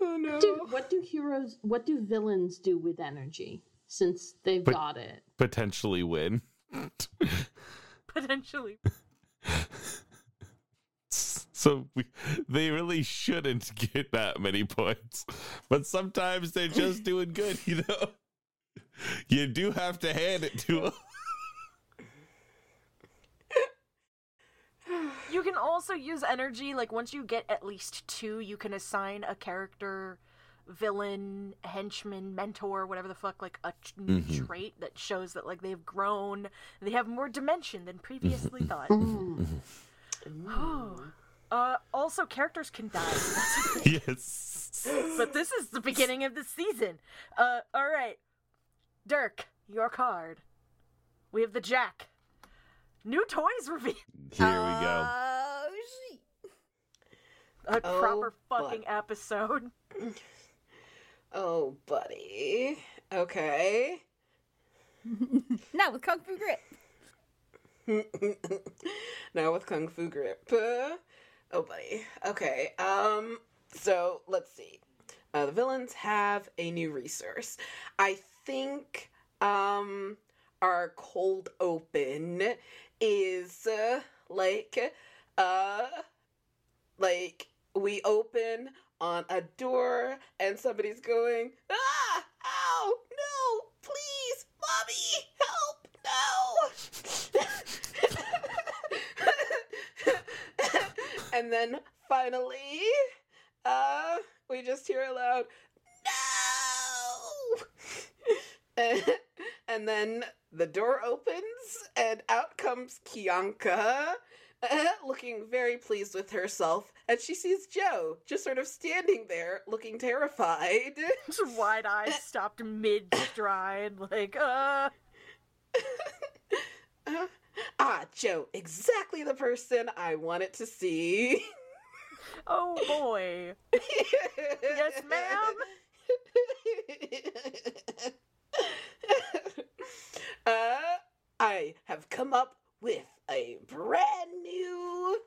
Oh no. Do, what do heroes? What do villains do with energy? Since they've But- got it. Potentially win. Potentially. So we, they really shouldn't get that many points. But sometimes they're just doing good, you know? You do have to hand it to them. You can also use energy, like once you get at least two, you can assign a character, villain, henchman, mentor, whatever the fuck, like a t- new Mhm. trait that shows that like they've grown, they have more dimension than previously thought. Mm. uh, also, characters can die. That's a thing. yes. but this is the beginning of the season. Uh, all right, Dirk, your card. We have the Jack. New toys reveal. Here we go. Oh, shit. A Oh, proper but- fucking episode. Oh, buddy. Okay. Not with Kung Fu Grip. now with Kung Fu Grip. Uh, oh, buddy. Okay. Um. So let's see. Uh, the villains have a new resource. I think. Um. Our cold open is uh, like. Uh. Like we open on a door and somebody's going ah ow no please mommy help no. And then finally uh we just hear a loud no. And, and then the door opens and out comes Kianka uh, looking very pleased with herself and she sees Joe just sort of standing there looking terrified Just wide eyes stopped mid stride, like, uh. Uh, ah Joe exactly the person I wanted to see Oh boy. Yes, ma'am. uh, I have come up with a brand new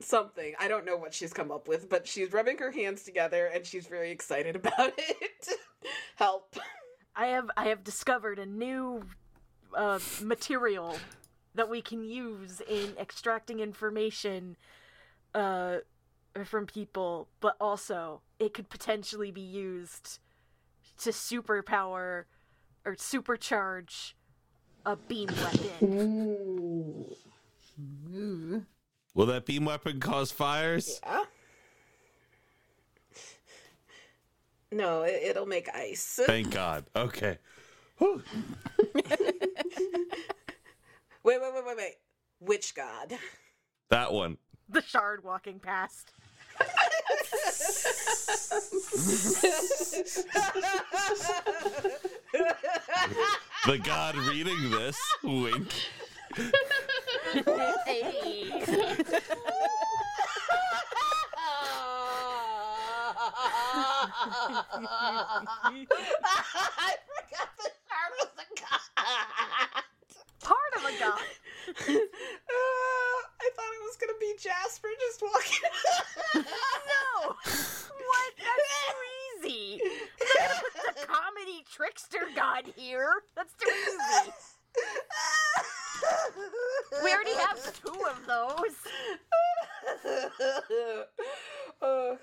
something. I don't know what she's come up with, but she's rubbing her hands together and she's very excited about it. Help. I have I have discovered a new uh, material that we can use in extracting information uh, from people, but also it could potentially be used to superpower or supercharge a beam weapon. Ooh. Will that beam weapon cause fires? Yeah. No, it, it'll make ice. Thank God. Okay. Wait, wait, wait, wait, wait. Which god? That one. The shard walking past. The God reading this. Wink. I forgot the shard was a god. Part of a god. Uh, I thought it was gonna be Jasper just just walking. No! What? That's too easy. I'm not gonna put the comedy trickster god here. That's too easy. We already have two of those. Uh,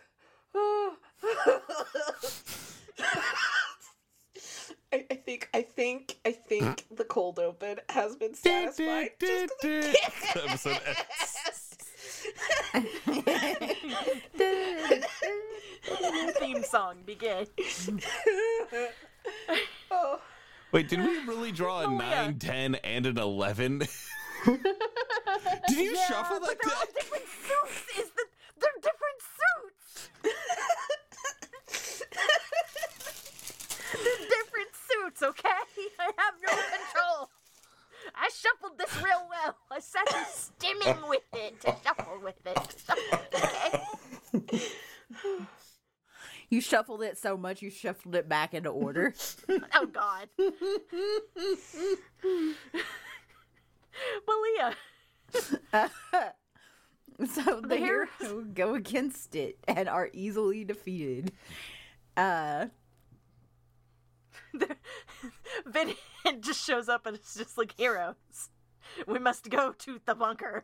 uh, I, I think I think I think the cold open has been satisfied. Just 'cause Episode Theme song begin. oh, Wait, did we really draw a Oh, yeah. 9, 10, and an 11? did you Yeah, shuffle but that they're all deck? different suits. Is the they're different suits. they're different suits. Okay, I have no control. I shuffled this real well. I sat there stimming with it to shuffle with it. to shuffle, okay. You shuffled it so much you shuffled it back into order. Oh God. Malia, so the The heroes- hero go against it and are easily defeated. Uh Vin just shows up and it's just like heroes. We must go to the bunker.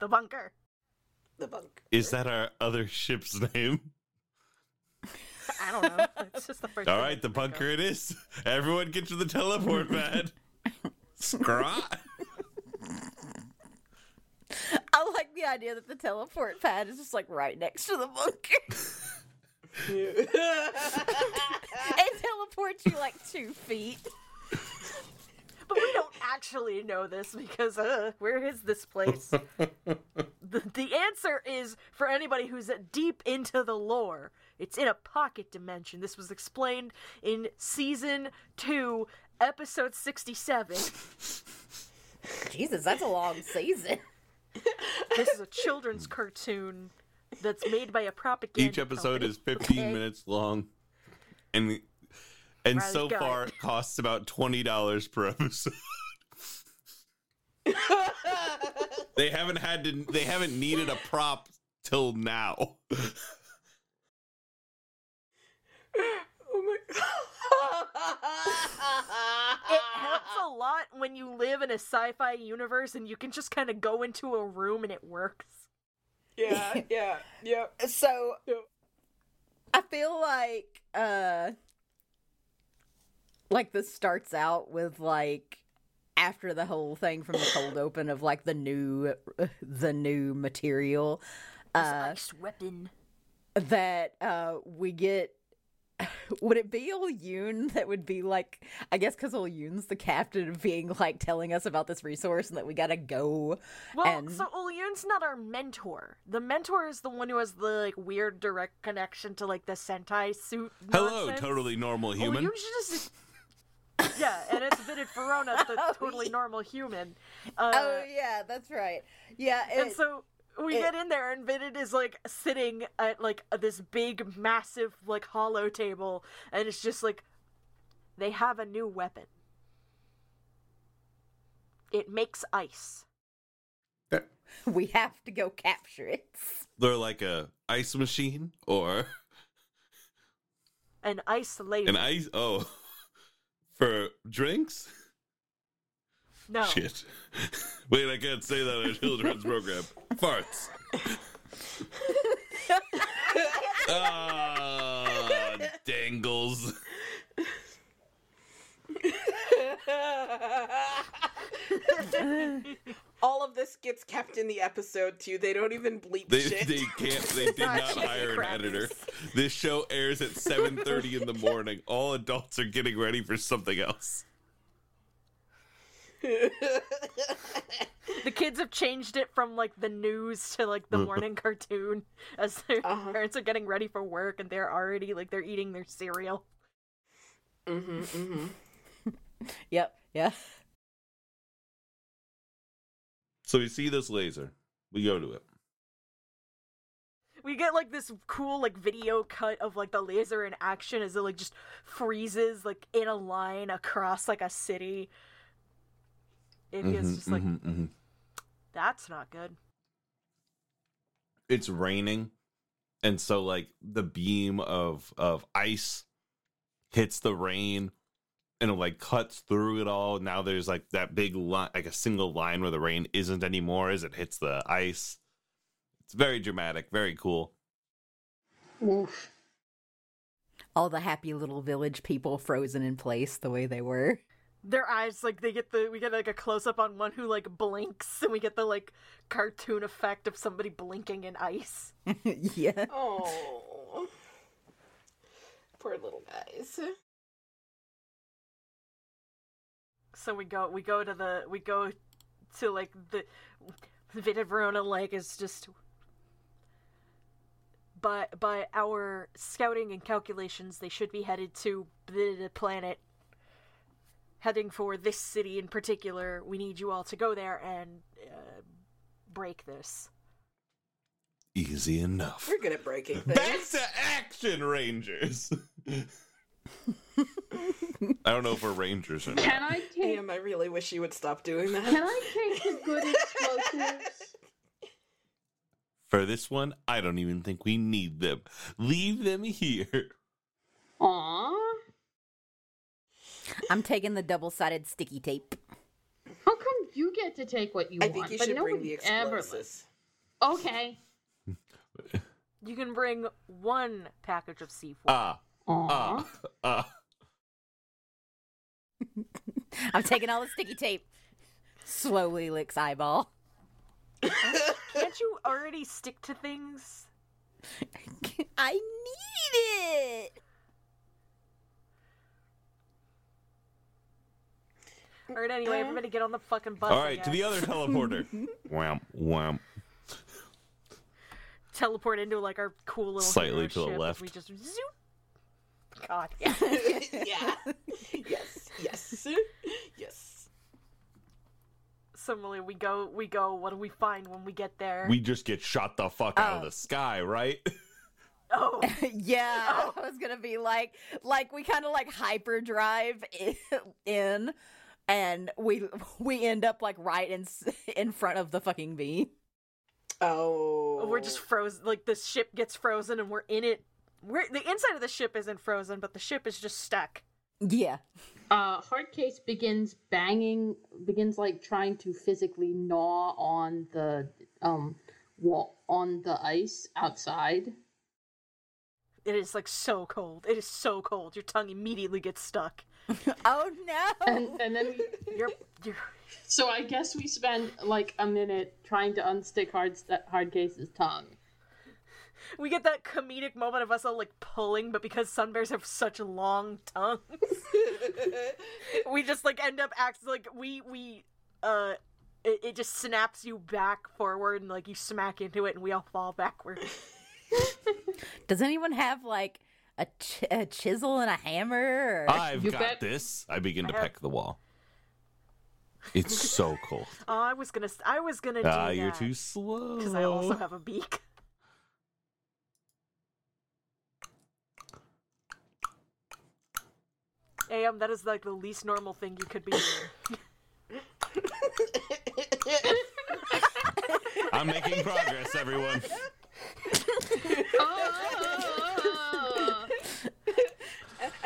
The bunker. The bunk. Is that our other ship's name? I don't know. It's just the first. All thing I right, the can of. bunker it is. Everyone get to the teleport pad. Scraw. I like the idea that the teleport pad is just like right next to the bunker. it teleports you like two feet. But we don't actually know this because uh, where is this place? the, the answer is for anybody who's deep into the lore. It's in a pocket dimension. This was explained in season two, episode sixty-seven. Jesus, that's a long season. This is a children's cartoon that's made by a propaganda. Each episode company. is 15 Okay. minutes long. And and Riley's so got far it. It costs about $20 per episode. they haven't had to they haven't needed a prop till now. oh my It helps a lot when you live in a sci-fi universe and you can just kind of go into a room and it works. yeah, yeah, yeah. So yeah. I feel like uh like this starts out with like after the whole thing from the cold open of like the new the new material uh ice weapon. that uh we get would it be Yoon that would be like I guess because Yoon's the captain of being like telling us about this resource and that we gotta go Well, and so Ulyun's not our mentor. The mentor is the one who has the like weird direct connection to like the Sentai suit. Hello, totally normal human. Ulyun should just. yeah, and it's Vidit Verona, the Oh, totally yeah. normal human. Uh, oh yeah that's right. Yeah and so we it- get in there and Vidit is like sitting at like this big massive like hollow table and it's just like they have a new weapon. It makes ice. We have to go capture it. They're like a ice machine or an ice laser an ice oh for drinks? no Shit. Wait, I can't say that on a children's program. Farts. ah, dangles. All of this gets kept in the episode too. They don't even bleep They shit. they can't. They did not hire an editor. This show airs at seven thirty in the morning. All adults are getting ready for something else. the kids have changed it from like the news to like the morning cartoon as their Uh-huh. parents are getting ready for work and they're already like they're eating their cereal hmm hmm Yep. Yeah. So we see this laser. We go to it. we get like this cool like video cut of like the laser in action as it like just freezes like in a line across like a city Ify is Mhm, just like, mhm, mhm. that's not good. it's raining and so like the beam of of ice hits the rain and it like cuts through it all now there's like that big line like a single line where the rain isn't anymore as it hits the ice it's very dramatic very cool Oof. All the happy little village people frozen in place the way they were. Their eyes, like they get the we get like a close up on one who like blinks, and we get the like cartoon effect of somebody blinking in ice. yeah. Oh. Poor little guys. So we go we go to the we go to like the Vita Verona Lake is just by by our scouting and calculations they should be headed to the, the planet. Heading for this city in particular we need you all to go there and uh, break this. Easy enough. We're good at breaking back things. to action rangers i don't know if we're rangers or not Can I take Damn, I really wish you would stop doing that. can I take the good explosives? for this one i don't even think we need them leave them here Aw. I'm taking the double sided sticky tape. How come you get to take what you I want? think you but should bring nobody the ever explosives. Okay. you can bring one package of c4 ah Aw. ah ah I'm taking all the sticky tape. Slowly licks eyeball. can't you already stick to things I need it. All right, anyway, Uh. everybody get on the fucking bus. All right, to the other teleporter. wham, wham. Teleport into like our cool little Slightly to the left. We just zoop. God, yeah. yeah. Yes. Yes. Yes. Similarly, we go, we go. What do we find when we get there? We just get shot the fuck out of Oh. the sky, right? oh, yeah, oh. I was gonna be like, like we kind of like hyperdrive i- in, and we we end up like right in s- in front of the fucking bee. Oh. we're just oh. frozen. Like the ship gets frozen, and we're in it. We're the inside of the ship isn't frozen, but the ship is just stuck. Yeah, Uh, Hardcase begins banging, begins like trying to physically gnaw on the um wall on the ice outside. It is like so cold. It is so cold. Your tongue immediately gets stuck. Oh no! And and then we, You're, you're. so I guess we spend like a minute trying to unstick hard Hardcase's tongue. We get that comedic moment of us all like pulling, but because sun bears have such long tongues, we just like end up acting like we we uh it, it just snaps you back forward and like you smack into it and we all fall backward. Does anyone have like a, ch- a chisel and a hammer? Or... I've You got bet- this. I begin to have- peck the wall. It's so cold. Oh, I was gonna I was gonna do Ah, that you're too slow. because I also have a beak. Am, that is like the least normal thing you could be doing. I'm making progress, everyone.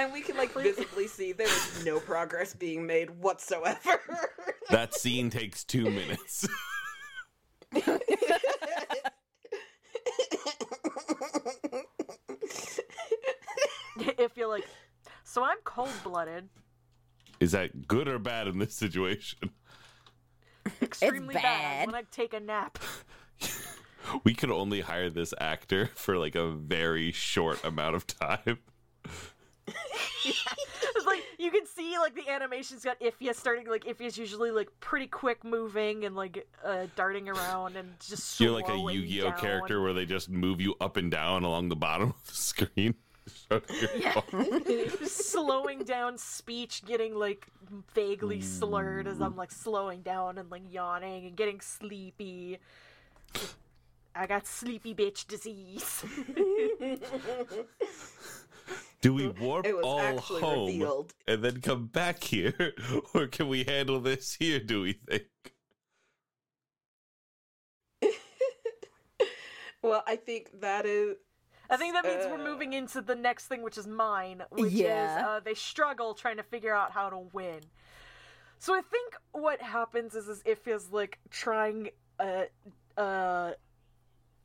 And we can like visibly see there is no progress being made whatsoever. That scene takes two minutes. if you're like, so I'm cold blooded, Is that good or bad in this situation? extremely bad. bad. when I take a nap. We could only hire this actor for like a very short amount of time. It's like you can see like the animation's got Ifya starting like Ifya's usually like pretty quick moving and like uh, darting around and just You're like a Yu-Gi-Oh down. character where they just move you up and down along the bottom of the screen. Yeah. Just slowing down speech, getting like vaguely slurred as I'm mm. like slowing down and like yawning and getting sleepy. I got sleepy bitch disease. Do we warp all home revealed. and then come back here, or can we handle this here? Do we think? well, I think that is. I think that means we're Uh. moving into the next thing, which is mine, which is uh, they struggle trying to figure out how to win. So I think what happens is, is if is like trying uh uh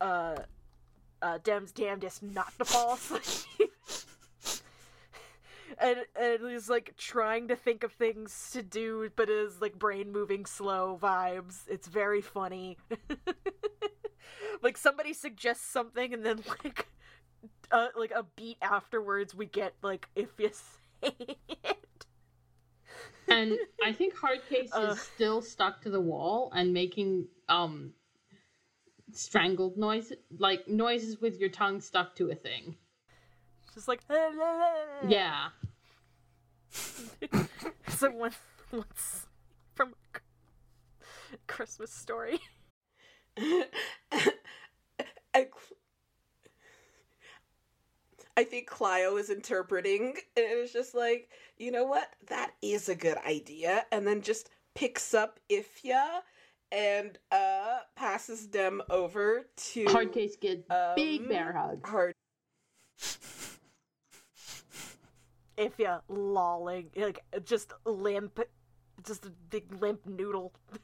uh uh Dem's damnedest not to fall asleep. And, and he's like trying to think of things to do, but is like brain moving slow vibes. It's very funny. like somebody suggests something, and then like uh, like a beat afterwards, we get like if you say it. And I think Hardcase Uh. is still stuck to the wall and making um strangled noises, like noises with your tongue stuck to a thing. Just like Yeah. So one once from Christmas story. I, I think Clio is interpreting, and it's just like, you know what? That is a good idea. And then just picks up Ifya and uh passes them over to Hardcase get big um, bear hug. Hard. If you lolling, like just limp, just a big limp noodle.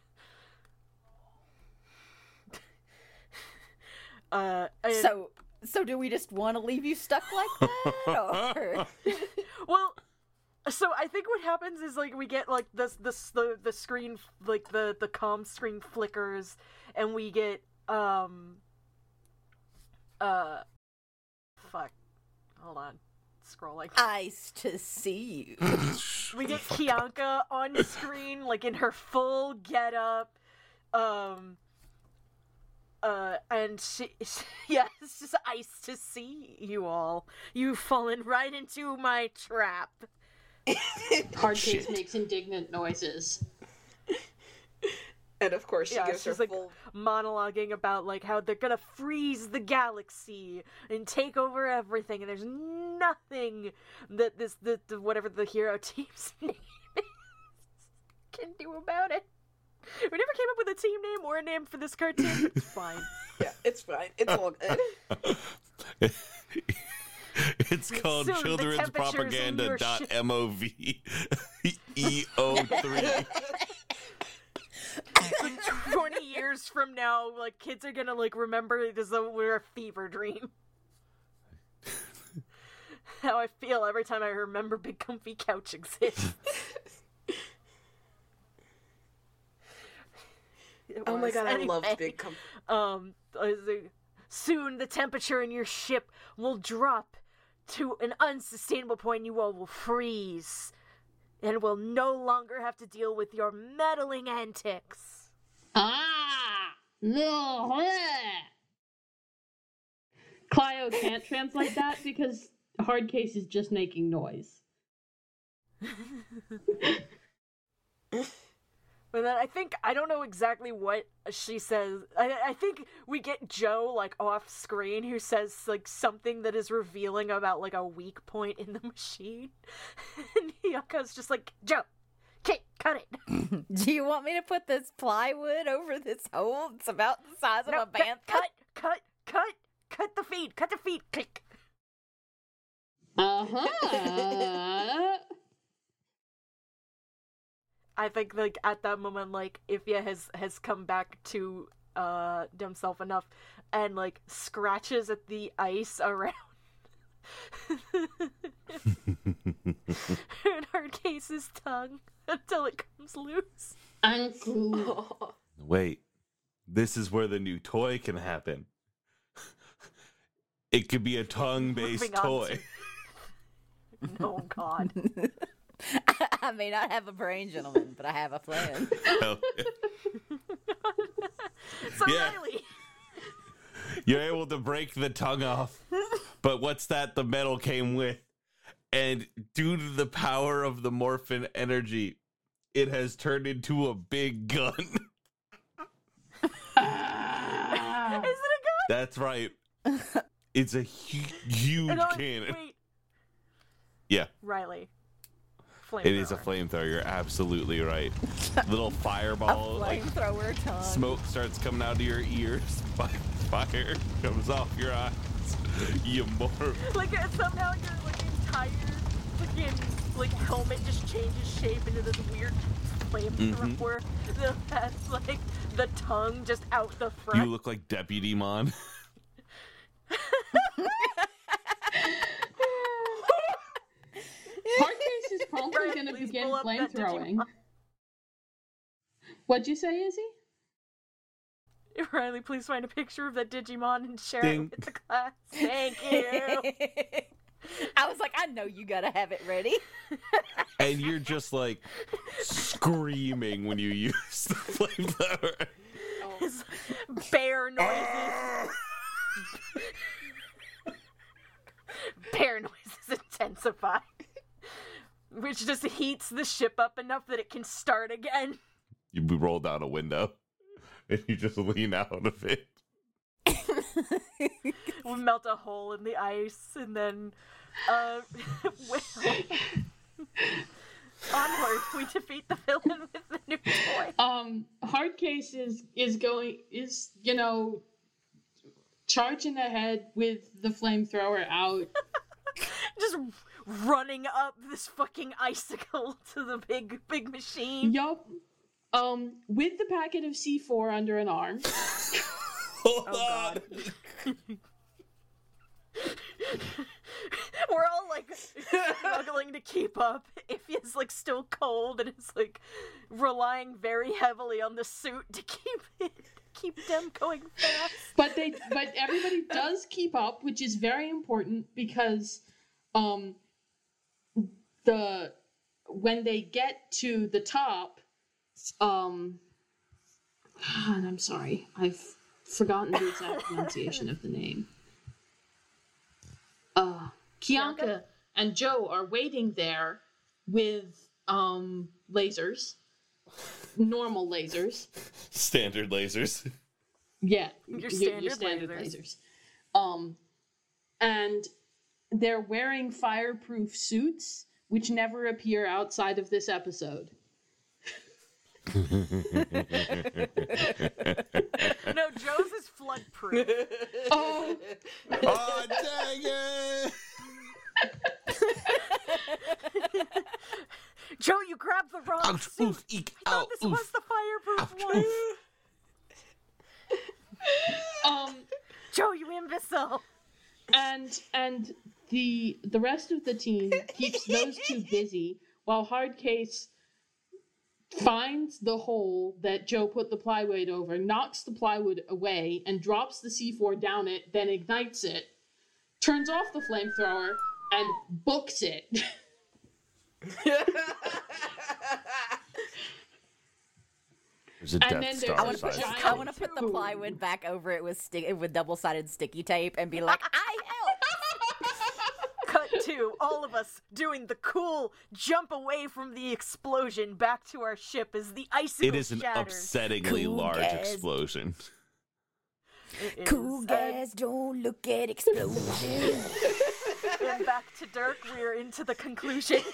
uh, and- So, so do we just want to leave you stuck like that, or? Well, so I think what happens is like we get like this this the the screen like the the com screen flickers and we get um uh fuck hold on scrolling eyes to see you? we get Kianka on screen like in her full getup um uh, and she, yeah, it's just ice to see you all. You've fallen right into my trap. Hardcase Shit. makes indignant noises. And of course, she Yeah, gives her she's like full. monologuing about like how they're gonna freeze the galaxy and take over everything, and there's nothing that this the, the whatever the hero team's name is can do about it. We never came up with a team name or a name for this cartoon. It's fine. Yeah, it's fine. It's all good. it's called Soon Children's temperatures Propaganda dot ship- mov eo three. Twenty years from now, like kids are gonna like remember it as though we're a fever dream. How I feel every time I remember Big Comfy Couch exists. Oh my was. god, I love big. Com- um soon the temperature in your ship will drop to an unsustainable point you all will freeze and will no longer have to deal with your meddling antics Ah! No! Clio can't translate that because Hardcase is just making noise. but then i think i don't know exactly what she says I, I think we get joe like off screen who says like something that is revealing about like a weak point in the machine and Hyaku's just like joe okay cut it Do you want me to put this plywood over this hole? It's about the size of No, a cut, bantha. cut, cut, cut, cut the feed, cut the feed, click. Uh huh. I think like at that moment, like Ifya has has come back to uh himself enough, and like scratches at the ice around. in Hardcase's tongue until it comes loose. Uncle. Wait, this is where the new toy can happen. It could be a tongue-based Moving on toy. Oh God! I may not have a brain, gentlemen, but I have a plan. Hell oh, yeah. So Yeah. Riley, You're able to break the tongue off, but what's that? The metal came with, and due to the power of the morphin energy, it has turned into a big gun. Is it a gun? That's right. It's a hu- huge And, oh, cannon. Wait. Yeah, Riley. It is a Flamethrower. flamethrower. You're absolutely right. Little fireball, like tongue. smoke starts coming out of your ears. Fire comes off your eyes. You more. Like uh, somehow your like entire freaking like helmet just changes shape into this weird flamethrower that has like the tongue just out the front. You look like Deputy Mon. Hardcase is probably going to begin pull up that flamethrowing. Digimon. What'd you say, Izzy? Riley, please find a picture of that Digimon and share Ding. it with the class. Thank you. I was like, I know you gotta have it ready. and you're just like screaming when you use the flamethrower. Oh. His bear noises. bear noises intensify. Which just heats the ship up enough that it can start again. You roll down a window and you just lean out of it. We melt a hole in the ice and then uh onward we defeat the villain with the new toy. Um, Hardcase is is going is you know charging ahead with the flamethrower out. Just running up this fucking icicle to the big big machine. yup. Um, with the packet of C4 under an arm. Hold God. We're all like struggling to keep up. Ify's like still cold and is like relying very heavily on the suit to keep it keep them going fast. but they but everybody does keep up which is very important because um the when they get to the top um and i'm sorry i've forgotten the exact pronunciation of the name. Uh kianka and joe are waiting there with um lasers. Normal lasers. Standard lasers. yeah, Your y- standard lasers. Um, and they're wearing fireproof suits, which never appear outside of this episode. No, Joe's is floodproof. Oh, oh, dang it! Joe, you grabbed the wrong Ouch, suit. oof, eek, I thought ow, this oof. was the fireproof Ouch, one. oof. um, Joe, you imbecile. and and the the rest of the team keeps those two busy while Hardcase finds the hole that Joe put the plywood over, knocks the plywood away, and drops the C4 down it, then ignites it, turns off the flamethrower, and books it. There's a And Death then Star there's I want a to put, giant- I want to put the plywood back over it with stick with double sided sticky tape and be like, I help. Cut to all of us doing the cool jump away from the explosion back to our ship as the icicle It is an shatters. upsettingly Cool large gas. explosion. It Cool is. gas, don't look at explosions. And back to Dirk, we're into the conclusion.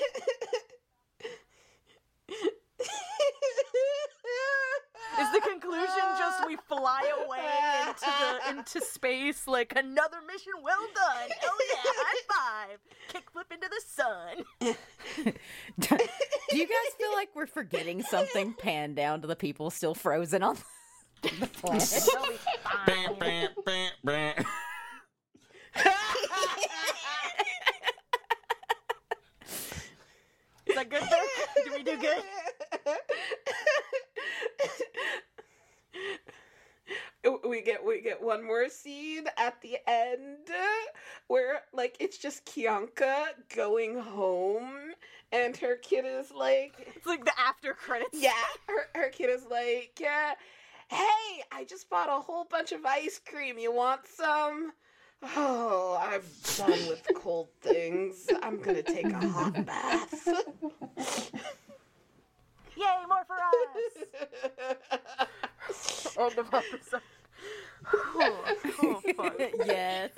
Is the conclusion just we fly away into the into space like another mission well done? Oh yeah, high five! Kickflip into the sun. Do you guys feel like we're forgetting something? Pan down to the people still frozen on the planet. Bam, bam, bam, bam. Is that good? Dirk? Did we do good? We get we get one more scene at the end where like it's just Kianka going home and her kid is like It's like the after credits. yeah her, her kid is like uh, hey I just bought a whole bunch of ice cream you want some oh I'm done with cold things I'm gonna take a hot bath Yay, more for us! End of episode. Oh, oh, fuck. yes.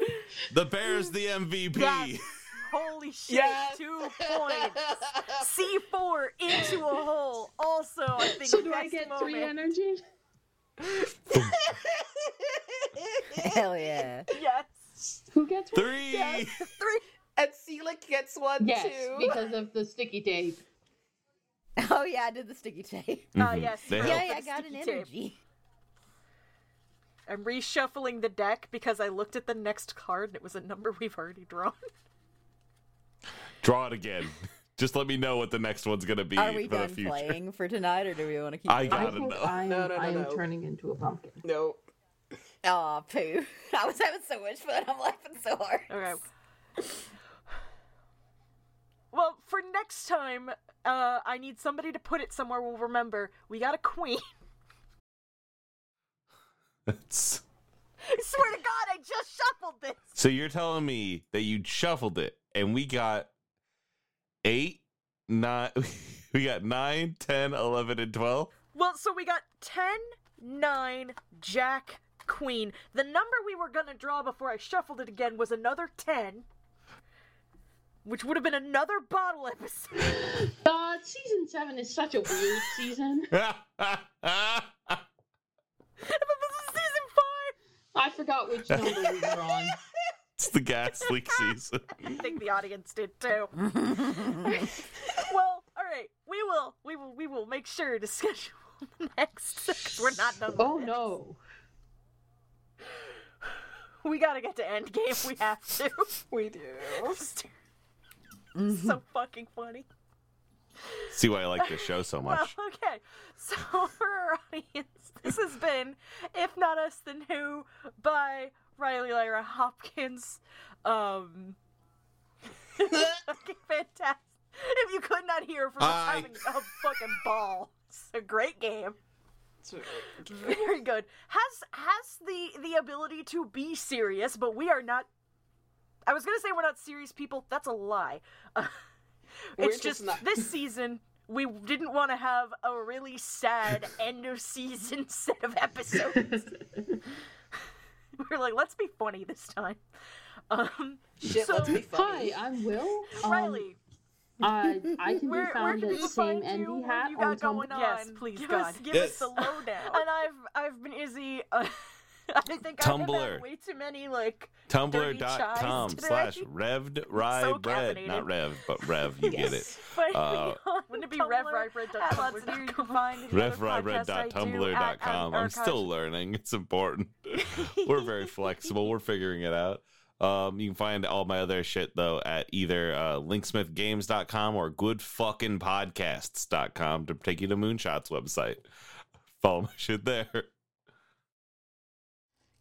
The Bear's the MVP. Yes. Holy shit, Yes. two points. C4 into a hole. Also, I think So do I best get moment. three energy? Hell yeah. Yes. Who gets one? Three. Yes. Three. and Selic gets one Yes, too. because of the sticky tape. Oh yeah, I did the sticky tape. Uh, Mhm. yes. They for- help. Yeah, yeah, I got an energy. tape. Energy. I'm reshuffling the deck because I looked at the next card and it was a number we've already drawn. Draw it again. Just let me know what the next one's gonna be Are we for done the future. playing for tonight, or do we want to keep? I going? I gotta think know. I'm, No, no, no, I am no. turning into a pumpkin. no. Aw, poo. I was having so much fun. I'm laughing so hard. Okay. Well, for next time, uh, I need somebody to put it somewhere we'll remember. We got a queen. That's- I swear to God, I just shuffled this. so you're telling me that you shuffled it and we got eight, nine, we got nine, ten, eleven, and 12? Well, so we got 10, 9, Jack, Queen. The number we were gonna draw before I shuffled it again was another 10, which would have been another bottle episode. God, uh, season seven is such a weird season. but this is season 5! I forgot which number we were on. it's the gas leak season. I think the audience did too. well, all right. We will. We will. We will make sure to schedule the next. Because we're not done. Oh this. no. We gotta get to Endgame. We have to. We do. so fucking funny. See why I like this show so much. Well, much. okay. So for our audience, this has been "If Not Us, Then Who" by Riley Lyra Hopkins. Um, fucking fantastic. If you could not hear from us Hi. having a fucking ball, it's a great game. It's very good. Has has the the ability to be serious, but we are not. I was gonna say we're not serious people. That's a lie. Uh, We're it's just just not- this season we didn't want to have a really sad end of season set of episodes. we're like, let's be funny this time. Um, Shit, so, let's be Hi, funny. I'm Will. Um, Riley, I I can where, be found can at same find you? What hat you got Tumblr. going on? Yes, please, give God. Us, give Yes. us the lowdown. and I've I've been Izzy. Uh, I think I have Tumblr. had way too many like Tumblr.com slash revved rye So bread. Not rev, but rev. You get it. Find me Uh, Wouldn't it be Tumblr revrybread.tumblr.com? at Lots of you can find any other podcasts I do at- at revrybread.tumblr.com. I'm still learning. It's important. We're very flexible. We're figuring it out. Um, you can find all my other shit though at either uh, linksmithgames.com or goodfuckingpodcasts.com to take you to Moonshot's website. Follow my shit there.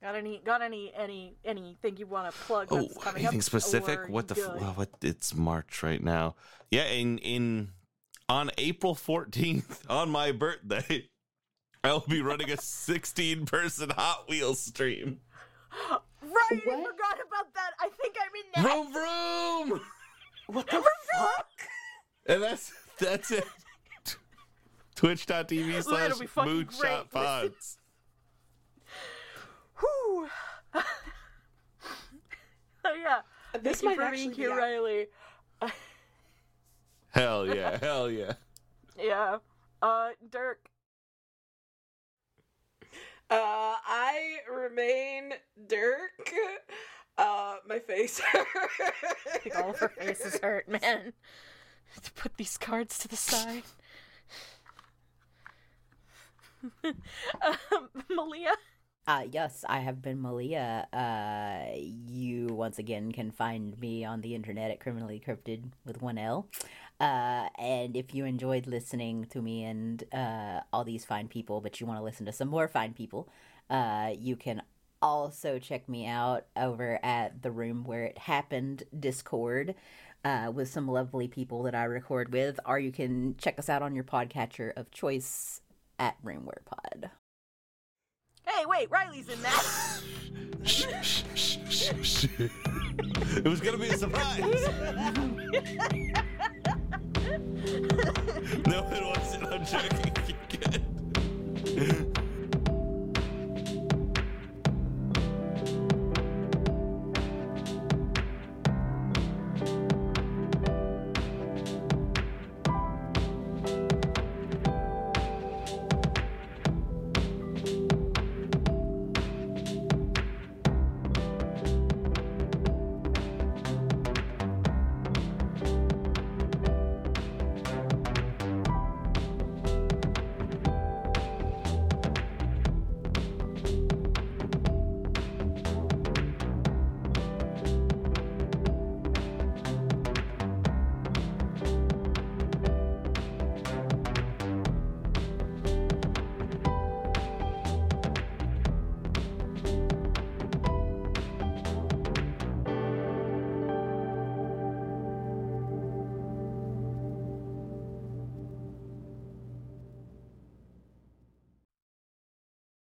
Got any? Got any? Any? Anything you want to plug? Oh, coming anything up? specific? What the? F- well, what? It's March right now. Yeah, in in on April fourteenth, on my birthday, I will be running a sixteen person Hot Wheels stream. Right, I forgot about that. I think I'm in that. Vroom vroom, What the fuck? and that's that's it. Twitch.tv slash that'll be fucking Moonshot. Pods. Whew. oh yeah. This Thank you might for actually being here, out. Riley. Hell yeah, hell yeah. Yeah. Uh, Dirk. Uh, I remain Dirk. Uh, my face. I think all of her faces hurt, man. To put these cards to the side. um, Malia. Uh, yes, I have been Malia. Uh, you once again can find me on the internet at Criminally Cryptid with one L. Uh, and if you enjoyed listening to me and uh, all these fine people, but you want to listen to some more fine people, uh, you can also check me out over at the Room Where It Happened Discord. Uh, with some lovely people that I record with, or you can check us out on your podcatcher of choice at Roomware Pod. Hey, wait, Riley's in that. it was gonna be a surprise. no, it wasn't. I'm joking.